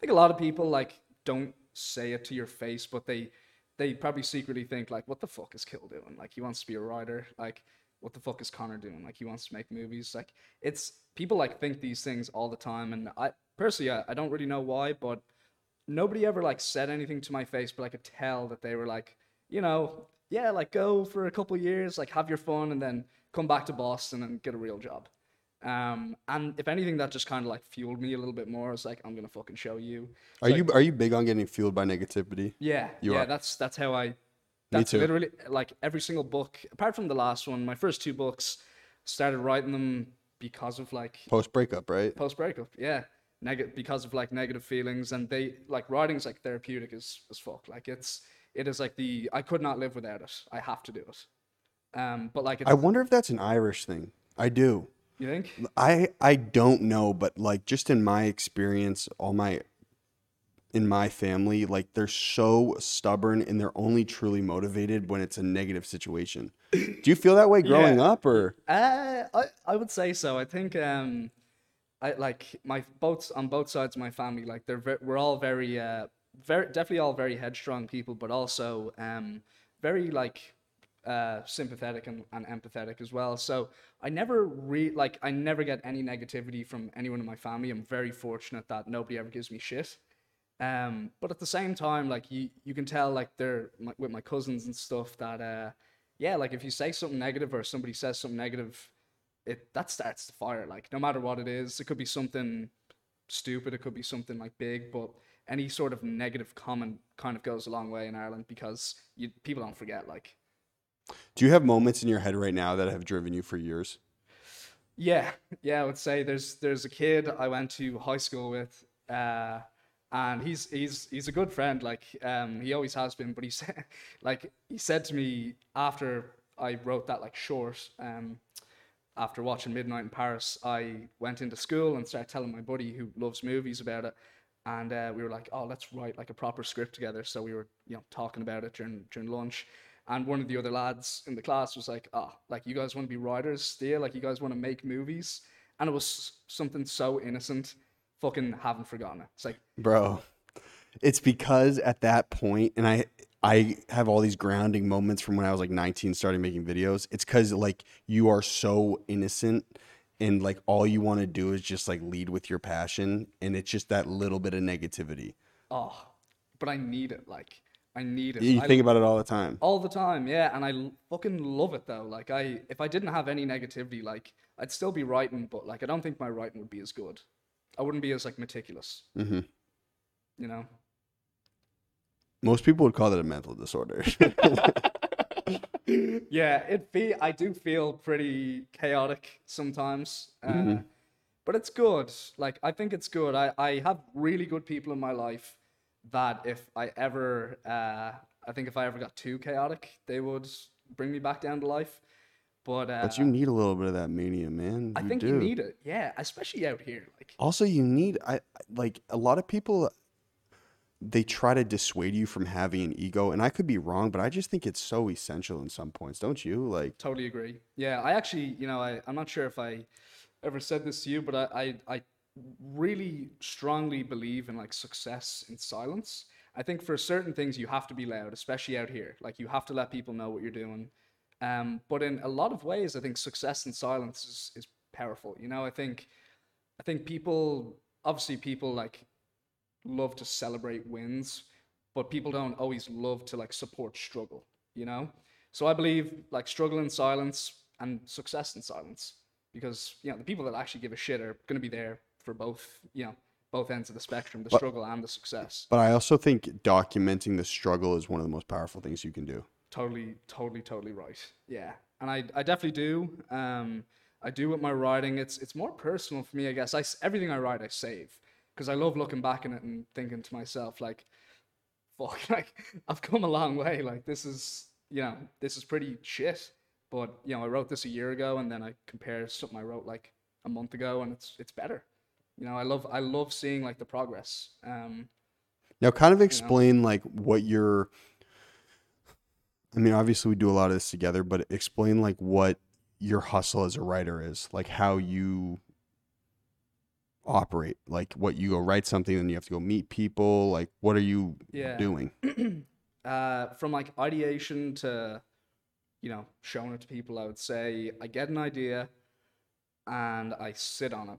think a lot of people like don't say it to your face, but they they probably secretly think like, what the fuck is Kill doing? Like he wants to be a writer. Like what the fuck is Conor doing? Like he wants to make movies. Like it's people like think these things all the time, and I personally I, I don't really know why, but nobody ever like said anything to my face, but I could tell that they were like, you know, yeah, like go for a couple years, like have your fun, and then come back to Boston and get a real job. Um, and if anything, that just kind of like fueled me a little bit more. I was like, I'm gonna fucking show you. Are you are you big on getting fueled by negativity? Yeah, You yeah. are. That's that's how I. That's too. literally like every single book, apart from the last one. My first two books, started writing them because of like Post breakup, right? post breakup. Yeah, negative because of like negative feelings, and they like writing's like therapeutic as as fuck. Like it's it is like the I could not live without it. I have to do it. Um, but like it's, I wonder if that's an Irish thing. I do. you think? I I don't know, but like just in my experience, all my in my family, like they're so stubborn and they're only truly motivated when it's a negative situation. Do you feel that way growing Yeah. up or Uh, I I would say so. I think um, I like my both on both sides of my family. Like they're ve- we're all very uh very definitely all very headstrong people, but also um very like uh sympathetic and, and empathetic as well. So I never re like I never get any negativity from anyone in my family. I'm very fortunate that nobody ever gives me shit. Um, but at the same time, like you, you can tell, like they're my, with my cousins and stuff that, uh, yeah, like if you say something negative or somebody says something negative, it that starts the fire. Like no matter what it is, it could be something stupid, it could be something like big, but any sort of negative comment kind of goes a long way in Ireland because you people don't forget. Like, do you have moments in your head right now that have driven you for years? Yeah, yeah, I would say there's there's a kid I went to high school with, uh, and he's he's he's a good friend. Like, um, he always has been. But he said, like, he said to me after I wrote that like short, um, after watching Midnight in Paris, I went into school and started telling my buddy who loves movies about it, and uh, we were like, oh, let's write like a proper script together. So we were you know talking about it during during lunch. And one of the other lads in the class was like, "Ah, like you guys want to be writers still? Like you guys want to make movies?" And it was something so innocent. Fucking haven't forgotten it. It's like, Bro, it's because at that point, and I I have all these grounding moments from when I was like 19 starting making videos. It's cuz like you are so innocent and like all you want to do is just like lead with your passion and it's just that little bit of negativity. oh, but I need it. Like I need it. You I- think about it all the time. all the time, yeah. And I fucking love it though. Like I, if I didn't have any negativity, like I'd still be writing, but like I don't think my writing would be as good. I wouldn't be as like meticulous. Mhm. You know. Most people would call that a mental disorder. yeah, it be I do feel pretty chaotic sometimes. Uh, But it's good. Like I think it's good. I, I have really good people in my life that if I ever uh I think if I ever got too chaotic, they would bring me back down to life. But uh but you need a little bit of that mania, man. I think do. you need it. Yeah, especially out here. Like Also, you need I like a lot of people they try to dissuade you from having an ego and I could be wrong, but I just think it's so essential in some points, don't you? Like totally agree. Yeah, I actually, you know, I, I'm not sure if I ever said this to you, but I, I, I really strongly believe in like success in silence. I think for certain things you have to be loud, especially out here. Like you have to let people know what you're doing. Um, but in a lot of ways, I think success in silence is, is powerful. You know, I think, I think people, obviously, people like love to celebrate wins, but people don't always love to like support struggle, you know? So I believe like struggle in silence and success in silence because, you know, the people that actually give a shit are going to be there for both, you know, both ends of the spectrum, the struggle and the success. but I also think documenting the struggle is one of the most powerful things you can do. Totally, totally, totally right. Yeah, and I, I definitely do. Um, I do with my writing. It's it's more personal for me, I guess. I s- everything I write, I save because I love looking back in it and thinking to myself like, fuck, like I've come a long way. Like this is, you know, this is pretty shit. But you know, I wrote this a year ago, and then I compare something I wrote like a month ago, and it's it's better. You know, I love I love seeing like the progress. Um, Now, kind of explain like what your. I mean, obviously, we do a lot of this together, but explain like what your hustle as a writer is, like how you operate, like what you go write something, then you have to go meet people. Like, what are you Yeah. doing? uh, from like ideation to, you know, showing it to people, I would say I get an idea and I sit on it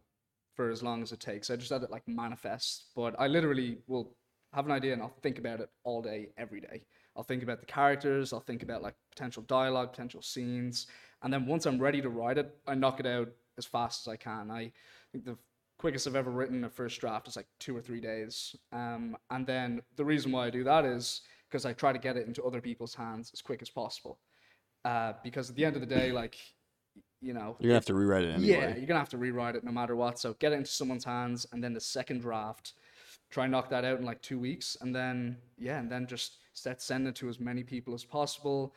for as long as it takes. I just let it like manifest, but I literally will have an idea and I'll think about it all day, every day. I'll think about the characters, I'll think about like potential dialogue, potential scenes, and then once I'm ready to write it, I knock it out as fast as I can. I think the quickest I've ever written a first draft is like two or three days. Um, and then the reason why I do that is because I try to get it into other people's hands as quick as possible. Uh, because at the end of the day, like, you know, You're gonna have to rewrite it anyway. yeah, you're gonna have to rewrite it no matter what. So get it into someone's hands, and then the second draft, try and knock that out in like two weeks, and then yeah, and then just sending it to as many people as possible.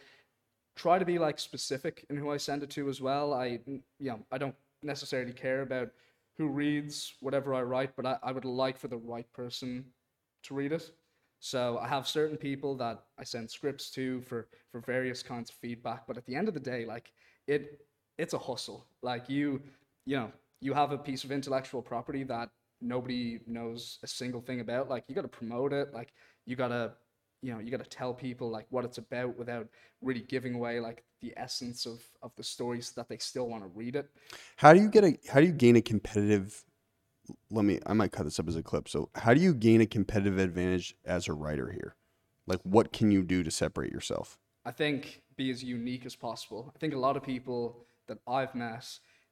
Try to be like specific in who I send it to as well. I you know I don't necessarily care about who reads whatever I write, but I, I would like for the right person to read it. So I have certain people that I send scripts to for for various kinds of feedback. But at the end of the day, like it, it's a hustle. Like you, you know, you have a piece of intellectual property that nobody knows a single thing about. Like you got to promote it. Like you got to, you know, you got to tell people like what it's about without really giving away like the essence of of the story so that they still want to read it. How do you get a? How do you gain a competitive? Let me. I might cut this up as a clip. So, how do you gain a competitive advantage as a writer here? Like, what can you do to separate yourself? I think be as unique as possible. I think a lot of people that I've met,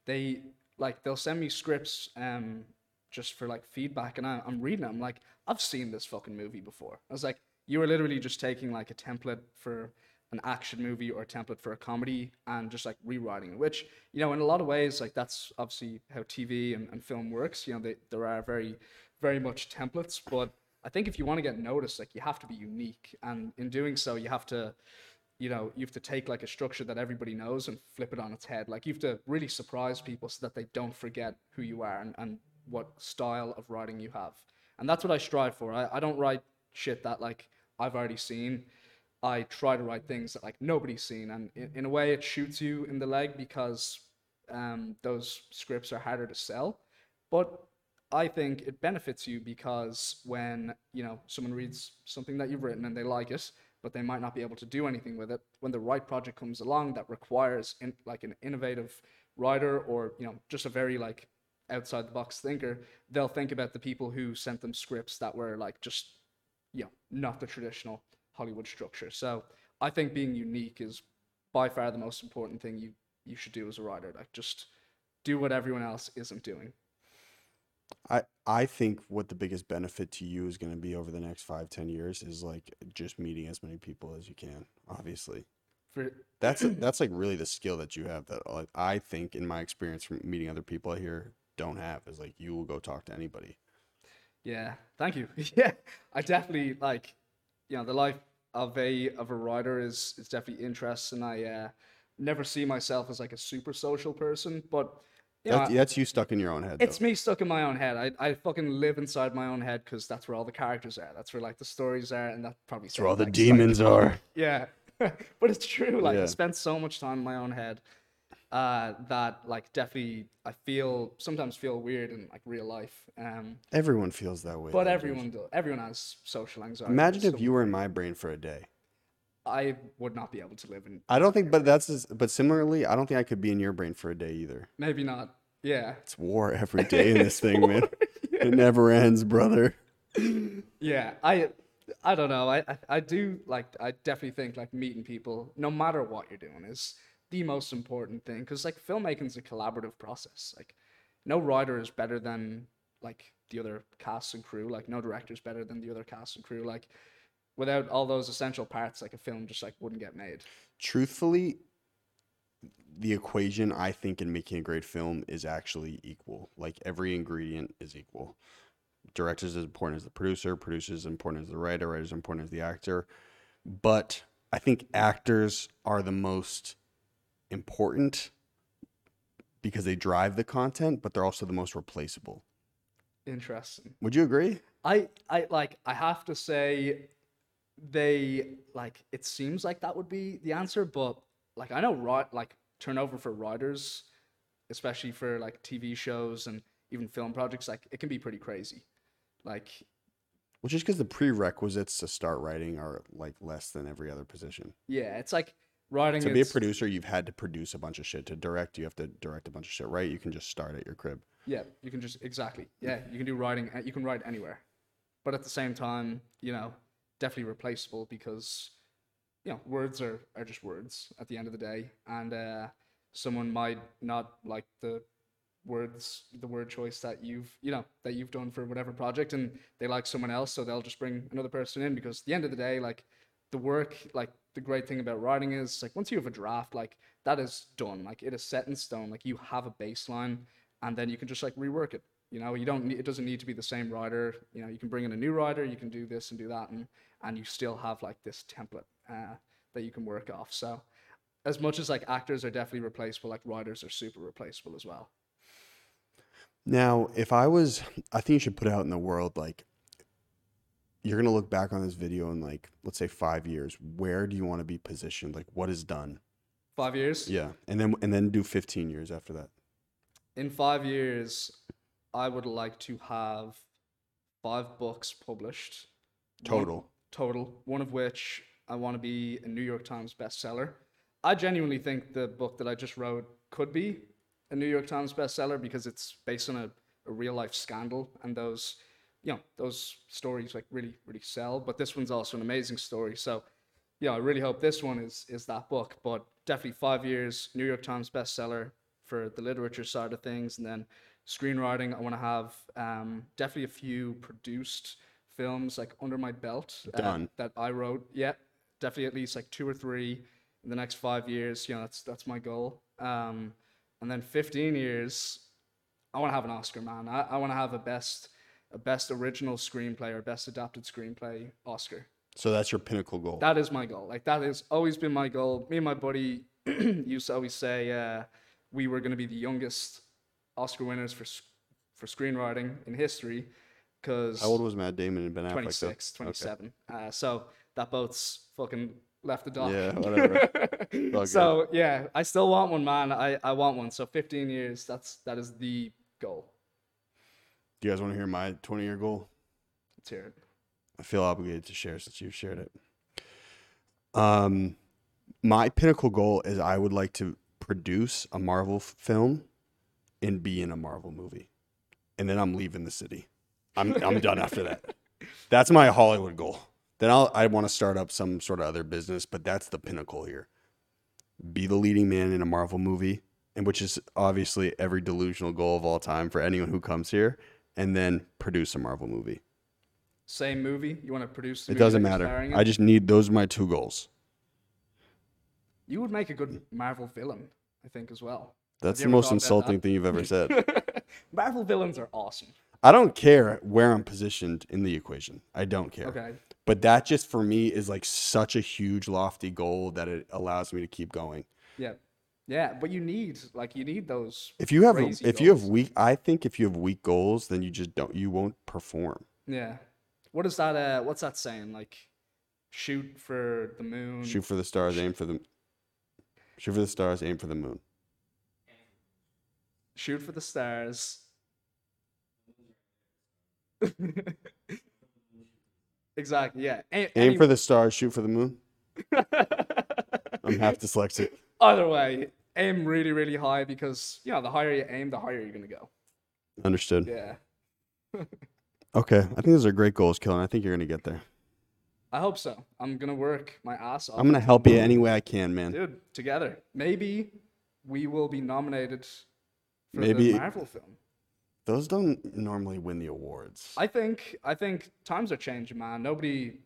they like they'll send me scripts um just for like feedback, and I, I'm reading them I'm like, I've seen this fucking movie before. I was like, you were literally just taking like a template for an action movie or a template for a comedy and just like rewriting it. Which you know, in a lot of ways, like that's obviously how TV and, and film works. You know, they, there are very, very much templates, but I think if you want to get noticed, like you have to be unique, and in doing so, you have to you know, you have to take like a structure that everybody knows and flip it on its head. Like you have to really surprise people so that they don't forget who you are and, and what style of writing you have. And that's what I strive for. I, I don't write shit that like I've already seen. I try to write things that like nobody's seen. And in, in a way it shoots you in the leg because um, those scripts are harder to sell. But I think it benefits you because when, you know, someone reads something that you've written and they like it, but they might not be able to do anything with it. When the right project comes along that requires in, like an innovative writer or you know just a very like outside the box thinker, they'll think about the people who sent them scripts that were like just you know not the traditional Hollywood structure. So I think being unique is by far the most important thing you you should do as a writer. Like just do what everyone else isn't doing. I I think what the biggest benefit to you is going to be over the next five ten years is like just meeting as many people as you can. Obviously, For that's that's like really the skill that you have that like I think in my experience from meeting other people I hear don't have is like you will go talk to anybody. Yeah, thank you. yeah, I definitely like, you know, the life of a of a writer is is definitely interesting. I uh, never see myself as like a super social person, but you know, That's, that's you stuck in your own head. it's though. me stuck in my own head. I, I fucking live inside my own head because that's where all the characters are. That's where like the stories are, and that probably That's where all the sounds like- demons are. yeah, but it's true. Like Yeah. I spent so much time in my own head uh, that like definitely I feel sometimes feel weird in like real life. Um, Everyone feels that way. but though, everyone does. Everyone has social anxiety. Imagine if you were in my brain for a day. I would not be able to live in. I don't think, but that's just- but similarly, I don't think I could be in your brain for a day either. Maybe not. Yeah. It's war every day in this thing, man. It never ends, brother. Yeah. I. I don't know. I, I I do like. I definitely think like meeting people, no matter what you're doing, is the most important thing. Because like filmmaking's a collaborative process. Like, no writer is better than like the other cast and crew. Like, no director is better than the other cast and crew. Like, without all those essential parts, like a film just like wouldn't get made. Truthfully, the equation I think in making a great film is actually equal. Like every ingredient is equal. Director's as important as the producer, producer's important as the writer, writer's important as the actor. But I think actors are the most important because they drive the content, but they're also the most replaceable. Interesting. Would you agree? I I like I have to say they like it seems like that would be the answer, but like I know right like turnover for writers, especially for like TV shows and even film projects, like it can be pretty crazy. Like Which is because the prerequisites to start writing are like less than every other position. yeah, it's like writing To be a producer, you've had to produce a bunch of shit. To direct, you have to direct a bunch of shit, right? You can just start at your crib. Yeah, you can just exactly. Yeah, you can do writing. uh, You can write anywhere, but at the same time, you know, definitely replaceable because you know words are are just words at the end of the day, and uh, someone might not like the words, the word choice that you've you know that you've done for whatever project, and they like someone else, so they'll just bring another person in because at the end of the day, like the work, like the great thing about writing is like once you have a draft, like that is done, like it is set in stone, like you have a baseline and then you can just like rework it. You know, you don't need, it doesn't need to be the same writer. You know, you can bring in a new writer, you can do this and do that, and and you still have like this template uh, that you can work off. So, as much as like actors are definitely replaceable, like writers are super replaceable as well. Now, if I was, I think you should put out in the world like, you're gonna look back on this video in like, let's say five years. Where do you want to be positioned? Like, what is done? Five years. Yeah, and then and then do 15 years after that. In five years, I would like to have five books published. One- Total. total. One of which I want to be a New York Times bestseller. I genuinely think the book that I just wrote could be a New York Times bestseller because it's based on a, a real life scandal and those you know those stories like really really sell but this one's also an amazing story. So yeah i really hope this one is is that book but definitely five years new york times bestseller for the literature side of things and then screenwriting i want to have um, definitely a few produced films like under my belt uh, that i wrote. Yeah definitely at least like two or three in the next five years. You know that's that's my goal. Um, and then 15 years I want to have an Oscar, man. I, I want to have a best a best original screenplay or best adapted screenplay Oscar. So that's your pinnacle goal. That is my goal. Like that has always been my goal. Me and my buddy used to always say uh, we were going to be the youngest Oscar winners for for screenwriting in history because How old was Matt Damon and Ben Affleck? 26, 27. Uh, so that boat's fucking left the dock. Yeah, whatever. so yeah, I still want one, man. I, I want one. So 15 years. That's that is the goal. Do you guys want to hear my 20 year goal? Let's hear it. I feel obligated to share since you've shared it. Um, my pinnacle goal is I would like to produce a Marvel f- film and be in a Marvel movie, and then I'm leaving the city. I'm I'm done after that. That's my Hollywood goal. Then I'll I want to start up some sort of other business, but that's the pinnacle here. Be the leading man in a Marvel movie, and which is obviously every delusional goal of all time for anyone who comes here, and then produce a Marvel movie. Same movie. You want to produce? The It movie doesn't matter. I just need those are my two goals. You would make a good Marvel villain, I think, as well. That's the most insulting that? thing you've ever said. Marvel villains are awesome. I don't care where I'm positioned in the equation. I don't care. Okay. But that just for me is like such a huge lofty goal that it allows me to keep going. Yeah. Yeah, but you need like you need those. If you have if you have weak I think if you have weak goals, then you just don't you won't perform. Yeah. What is that? Uh, what's that saying? Like, shoot for the moon. Shoot for the stars, aim for the shoot for the stars, aim for the moon. Shoot for the stars. exactly. Yeah. A- Aim any- for the stars, shoot for the moon. I'm half dyslexic. Either way, aim really, really high because you know the higher you aim, the higher you're gonna go. Understood. Yeah. Okay. I think those are great goals, Cillian. I think you're gonna get there. I hope so. I'm gonna work my ass off. I'm gonna help you any way I can, man. dude together. Maybe we will be nominated for Maybe- the Marvel film. Those don't normally win the awards. I think I think times are changing, man. Nobody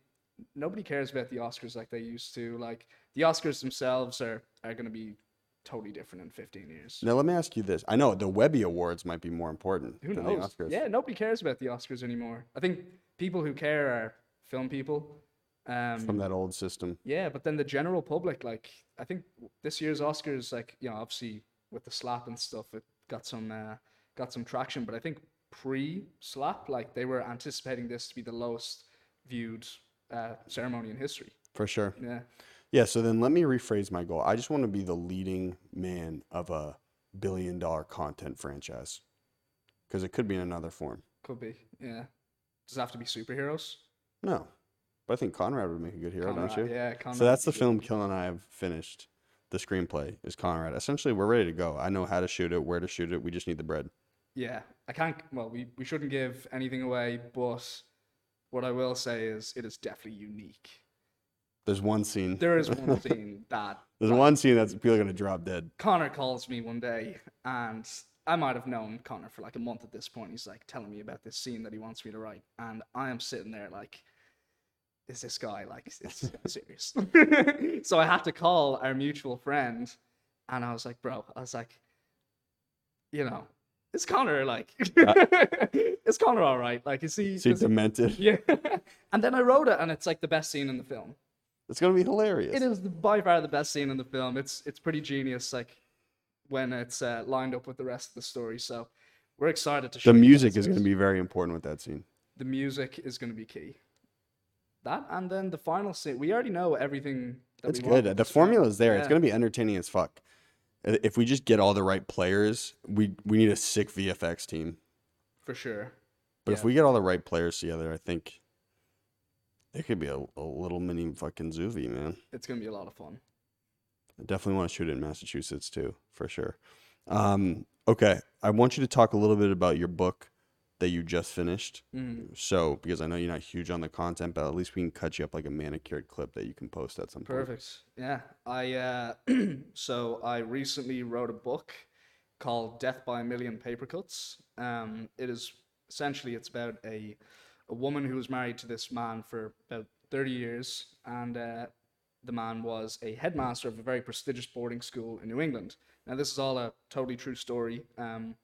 nobody cares about the Oscars like they used to. Like the Oscars themselves are are going to be totally different in 15 years. Now let me ask you this. I know the Webby Awards might be more important Who than knows? the Oscars. Yeah, nobody cares about the Oscars anymore. I think people who care are film people. Um, From that old system. Yeah, but then the general public, like I think this year's Oscars, like you know, obviously with the slap and stuff, it got some uh, got some traction. But I think pre-slap, like they were anticipating this to be the lowest viewed uh, ceremony in history. For sure. Yeah, Yeah, so then let me rephrase my goal. I just want to be the leading man of a billion dollar content franchise. Because it could be in another form. could be. Yeah, does it have to be superheroes? No. But I think Conrad would make a good hero, don't you? Yeah, Conrad So that's the film Kill and I have finished. The screenplay is Conrad. Essentially, we're ready to go. I know how to shoot it, where to shoot it. We just need the bread. Yeah, I can't. Well, we, we shouldn't give anything away, but what I will say is it is definitely unique. There's one scene. There is one scene that There's one scene that's people are gonna drop dead. Conor calls me one day, and I might have known Conor for like a month at this point. He's like telling me about this scene that he wants me to write, and I am sitting there like, is this guy like is serious? so I had to call our mutual friend, and I was like, bro, I was like, you know, is Conor like, uh, is Conor all right? Like, is he? See, does he- demented. yeah. and then I wrote it, and it's like the best scene in the film. It's gonna be hilarious. It is the- by far the best scene in the film. It's it's pretty genius, like when it's uh, lined up with the rest of the story. So we're excited to. show The music is gonna be very important with that scene. The music is going to be key. That and then the final scene. We already know everything. That It's good. The formula is there. It's gonna be entertaining as fuck. If we just get all the right players, we we need a sick VFX team. for sure. But if we get all the right players together, I think it could be a, a little mini fucking Zoovie, man. It's going to be a lot of fun. I definitely want to shoot it in Massachusetts too, for sure. Um, okay, I want you to talk a little bit about your book that you just finished. Mm, So, because I know you're not huge on the content, but at least we can cut you up like a manicured clip that you can post at some point. perfect. Yeah. I uh, so I recently wrote a book called Death by a Million Paper Cuts. Um, it is essentially it's about a a woman who was married to this man for about 30 years, and uh, the man was a headmaster of a very prestigious boarding school in New England. Now, this is all a totally true story. Um,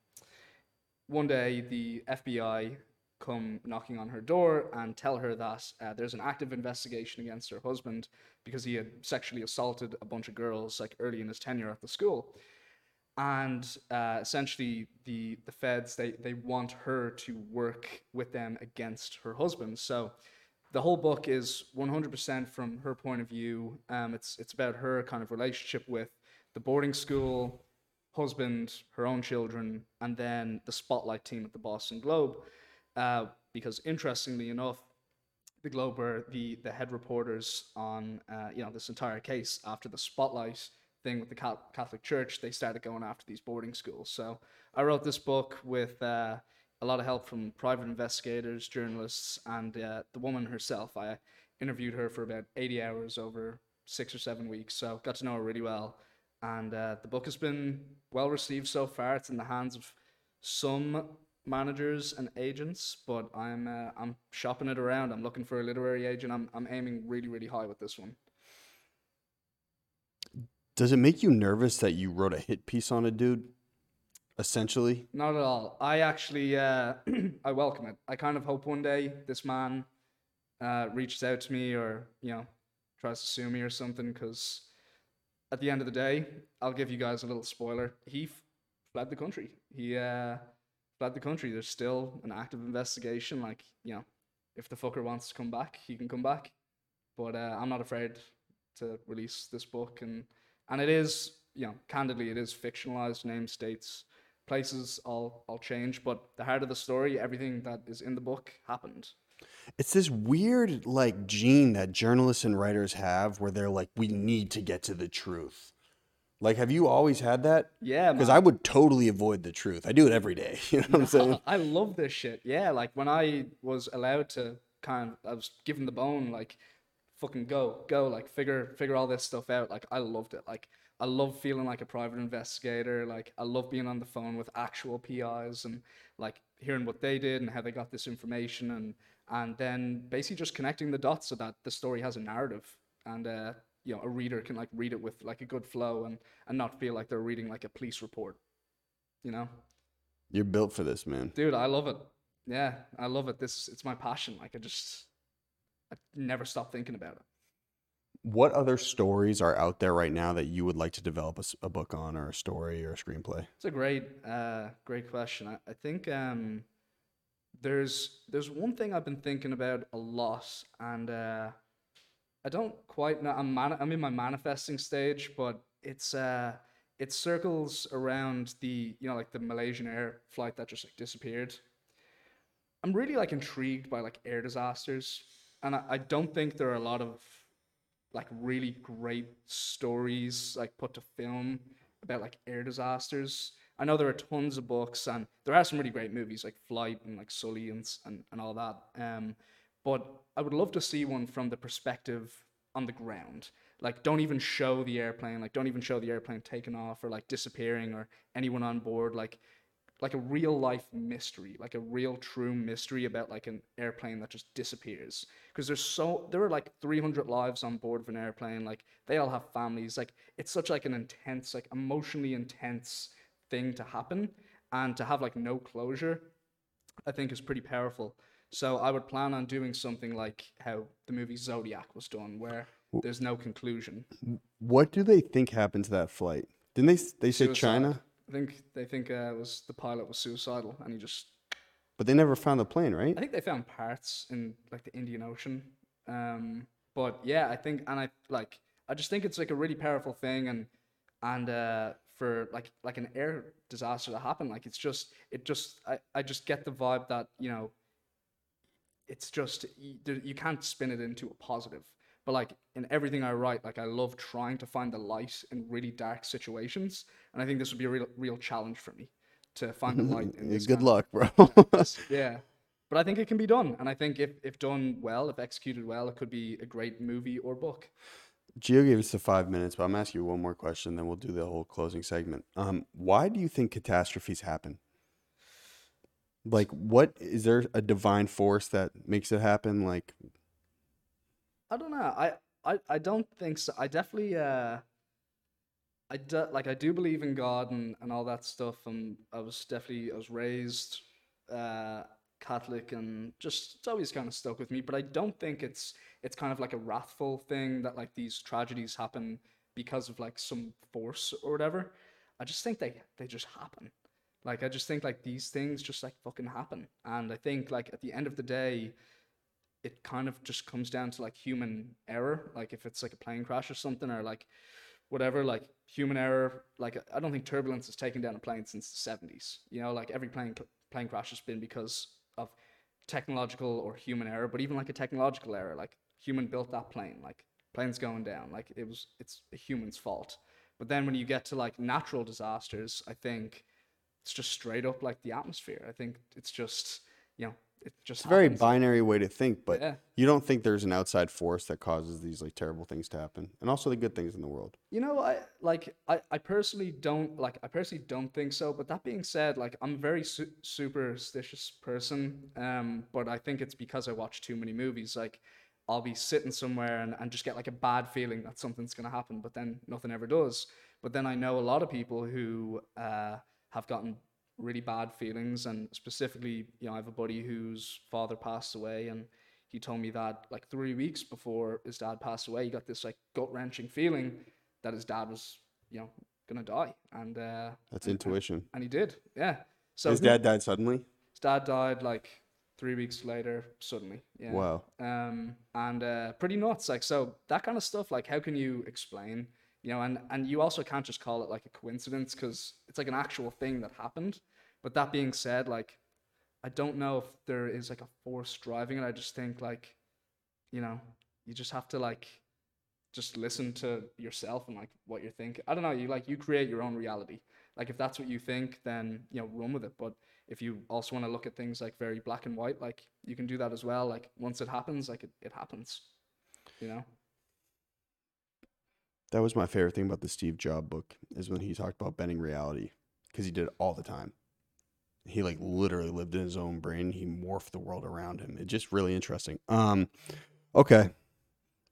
one day, the FBI come knocking on her door and tell her that uh, there's an active investigation against her husband because he had sexually assaulted a bunch of girls like early in his tenure at the school and uh, essentially the the feds they they want her to work with them against her husband. So the whole book is 100% from her point of view. Um, it's it's about her kind of relationship with the boarding school husband her own children and then the spotlight team at the boston globe. Uh, because interestingly enough the Globe were the the head reporters on uh, you know this entire case after the spotlight thing with the Catholic Church. They started going after these boarding schools. So I wrote this book with uh, a lot of help from private investigators, journalists, and uh, the woman herself. I interviewed her for about eighty hours over six or seven weeks, so got to know her really well. And uh, the book has been well received so far. It's in the hands of some managers and agents, but I'm uh, I'm shopping it around. I'm looking for a literary agent. I'm I'm aiming really really high with this one. Does it make you nervous that you wrote a hit piece on a dude? Essentially, Not at all. I actually uh, I welcome it. I kind of hope one day this man uh, reaches out to me or you know tries to sue me or something because at the end of the day, I'll give you guys a little spoiler. He f- fled the country. He uh, fled the country. There's still an active investigation. Like you know, if the fucker wants to come back, he can come back. But uh, I'm not afraid to release this book and and it is you know candidly it is fictionalized names states places all all change but the heart of the story everything that is in the book happened it's this weird like gene that journalists and writers have where they're like, we need to get to the truth. Like, have you always had that? yeah Because. I would totally avoid the truth. I do it every day. You know what I'm saying? I love this shit. Yeah, like when I was allowed to kind of, I was given the bone like fucking go, go, like figure figure all this stuff out. Like I loved it. Like I love feeling like a private investigator. Like I love being on the phone with actual PIs and like hearing what they did and how they got this information and and then basically just connecting the dots so that the story has a narrative and uh you know a reader can like read it with like a good flow and and not feel like they're reading like a police report. You know? You're built for this, man. Dude, I love it. Yeah, I love it. This it's my passion. Like I just I never stop thinking about it. What other stories are out there right now that you would like to develop a book on, or a story, or a screenplay? It's a great, uh, great question. I, I think um, there's there's one thing I've been thinking about a lot, and uh, I don't quite know. I'm mani- I'm in my manifesting stage, but it's uh, it circles around the you know like the Malaysian air flight that just like disappeared. I'm really like intrigued by like air disasters, and I, I don't think there are a lot of like really great stories like put to film about like air disasters. I know there are tons of books and there are some really great movies like Flight and like Sully and and, and all that. Um, but I would love to see one from the perspective on the ground. Like don't even show the airplane, like don't even show the airplane taking off or like disappearing or anyone on board. Like like a real life mm-hmm. mystery, like a real true mystery about like an airplane that just disappears. Because there's so there are like 300 lives on board of an airplane. Like they all have families. Like it's such like an intense, like emotionally intense thing to happen, and to have like no closure, I think is pretty powerful. So I would plan on doing something like how the movie Zodiac was done, where there's no conclusion. What do they think happened to that flight? Didn't they? s- They said China, Suicide. I think they think uh, it was the pilot was suicidal, and he just but they never found the plane, right? I think they found parts in like the Indian Ocean. Um, but yeah, I think, and I like, I just think it's like a really powerful thing, and and uh, for like like an air disaster to happen, like it's just it just I I just get the vibe that you know, it's just you, you can't spin it into a positive. But like in everything I write, like I love trying to find the light in really dark situations, and I think this would be a real real challenge for me to find the light. In this Good luck, bro. yeah. But I think it can be done. And I think if, if done well, if executed well, it could be a great movie or book. Gio gave us the five minutes, but I'm asking you one more question, then we'll do the whole closing segment. Um, why do you think catastrophes happen? Like, what is there a divine force that makes it happen? Like, I don't know. I, I, I don't think so. I definitely, uh, I do, like, I do believe in God and, and all that stuff. And I was definitely, I was raised, uh, Catholic and just, it's always kind of stuck with me. But I don't think it's, it's kind of like a wrathful thing that like these tragedies happen because of like some force or whatever. I just think they, they just happen. Like I just think like these things just like fucking happen. And I think like at the end of the day, it kind of just comes down to like human error. Like if it's like a plane crash or something or like whatever, like human error. Like I don't think turbulence has taken down a plane since the seventies. You know, like every plane plane crash has been because of technological or human error. But even like a technological error, like human built that plane, like plane's going down. Like it was, it's a human's fault. But then when you get to like natural disasters, I think it's just straight up like the atmosphere. I think it's just, you know, it just it's a very happens. binary way to think, but Yeah. you don't think there's an outside force that causes these like terrible things to happen, and also the good things in the world. You know, I like I, I personally don't like I personally don't think so. But that being said, like I'm a very su- superstitious person. Um, but I think it's because I watch too many movies. Like I'll be sitting somewhere and, and just get like a bad feeling that something's gonna happen, but then nothing ever does. But then I know a lot of people who uh, have gotten really bad feelings, and specifically, you know, I have a buddy whose father passed away, and he told me that like three weeks before his dad passed away, he got this like gut wrenching feeling that his dad was, you know, gonna die, and uh, That's and- intuition. and he did, yeah. So His dad died suddenly. his dad died like three weeks later suddenly. Yeah. Wow. Um, and uh, pretty nuts. Like so, that kind of stuff. Like, how can you explain? You know, and and you also can't just call it like a coincidence because it's like an actual thing that happened. But that being said, like, I don't know if there is like a force driving it. I just think like, you know, you just have to like, just listen to yourself and like what you're thinking. I don't know. You like you create your own reality. Like if that's what you think, then you know run with it. But if you also want to look at things like very black and white, like you can do that as well. Like once it happens, like it, it happens. You know. That was my favorite thing about the Steve Jobs book is when he talked about bending reality because he did it all the time. He like literally lived in his own brain. He morphed the world around him. It's just really interesting. Um, okay,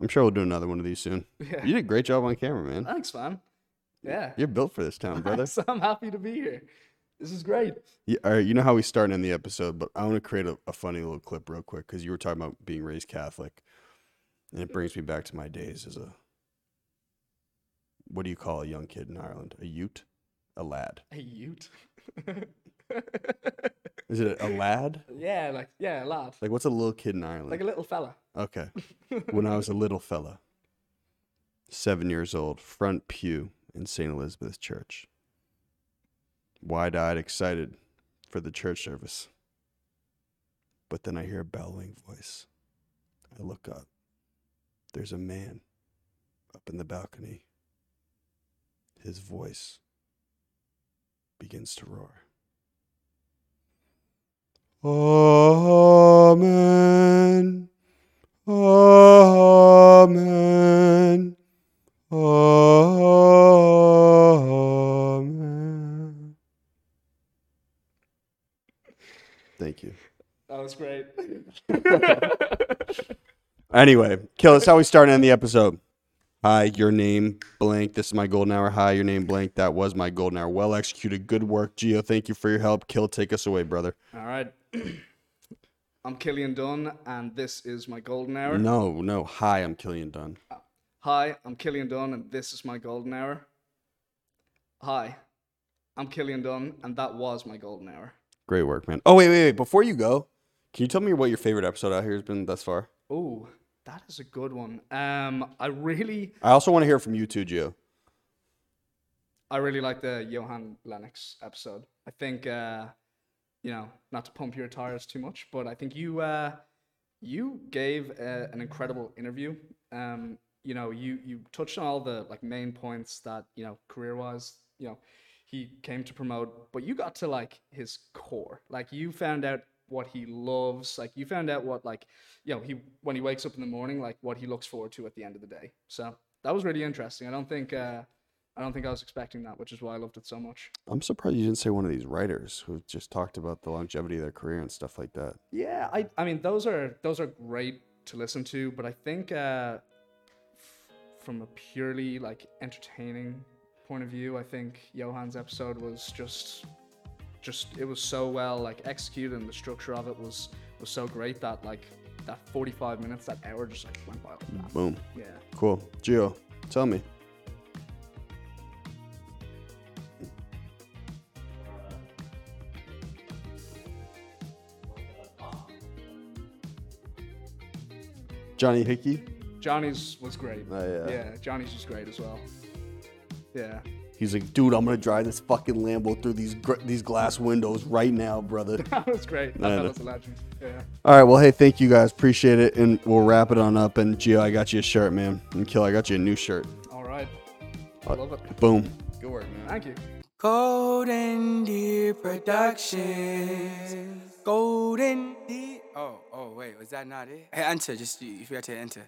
I'm sure we'll do another one of these soon. Yeah. You did a great job on camera, man. Thanks, man. Yeah. You're built for this town, brother. So I'm happy to be here. This is great. Yeah, all right, you know how we start in the episode, but I want to create a, a funny little clip real quick because you were talking about being raised Catholic, and it brings me back to my days as a what do you call a young kid in Ireland? A Ute, a lad. A Ute. Is it a lad? yeah, like yeah, a lad. Like what's a little kid in Ireland? Like a little fella. okay, when I was a little fella, seven years old, front pew in St. Elizabeth's Church, wide-eyed, excited for the church service. But then I hear a bellowing voice. I look up. There's a man up in the balcony. His voice begins to roar. Amen. Amen. Amen. Thank you. That was great. Anyway, kill. That's how we start and end the episode. Hi, your name blank. This is my golden hour. Hi, your name blank. That was my golden hour. Well executed. Good work, Gio. Thank you for your help. Kill, take us away, brother. All right. I'm Cillian Dunne, and this is my golden hour. No, no. Hi, I'm Cillian Dunne. Hi, I'm Cillian Dunne, and this is my golden hour. Hi, I'm Cillian Dunne, and that was my golden hour. Great work, man. Oh wait, wait, wait. Before you go, can you tell me what your favorite episode out here has been thus far? Oh, that is a good one. Um, I really, I also want to hear from you too, Gio. I really like the Johan Lennox episode. I think, uh, you know, not to pump your tires too much, but I think you, uh, you gave uh, an incredible interview. Um, you know, you you touched on all the like main points that you know career wise, you know, he came to promote, but you got to like his core. Like you found out what he loves. Like you found out what like you know he when he wakes up in the morning, like what he looks forward to at the end of the day. So that was really interesting. I don't think uh, I don't think I was expecting that, which is why I loved it so much. I'm surprised you didn't say one of these writers who just talked about the longevity of their career and stuff like that. Yeah, I I mean those are those are great to listen to, but I think uh, f- from a purely like entertaining point of view, I think Johan's episode was just just it was so well like executed and the structure of it was was so great that like that 45 minutes that hour just like went by like that. Boom. Yeah. Cool. Gio, tell me. Johnny Hickey. Johnny's was great. Oh, yeah. Yeah, Johnny's was great as well. Yeah. He's like, dude, I'm gonna drive this fucking Lambo through these gr- these glass windows right now, brother. That was great. That I know. fella's a legend. Yeah. All right, well, hey, thank you guys, appreciate it, and we'll wrap it on up. And Gio, I got you a shirt, man, and Kill, I got you a new shirt. All right. I love it. Boom. Good work, man. Thank you. Golden Deer Productions. Golden Deer. Oh, oh, wait, was that not it? Hey, enter. Just you forgot to enter.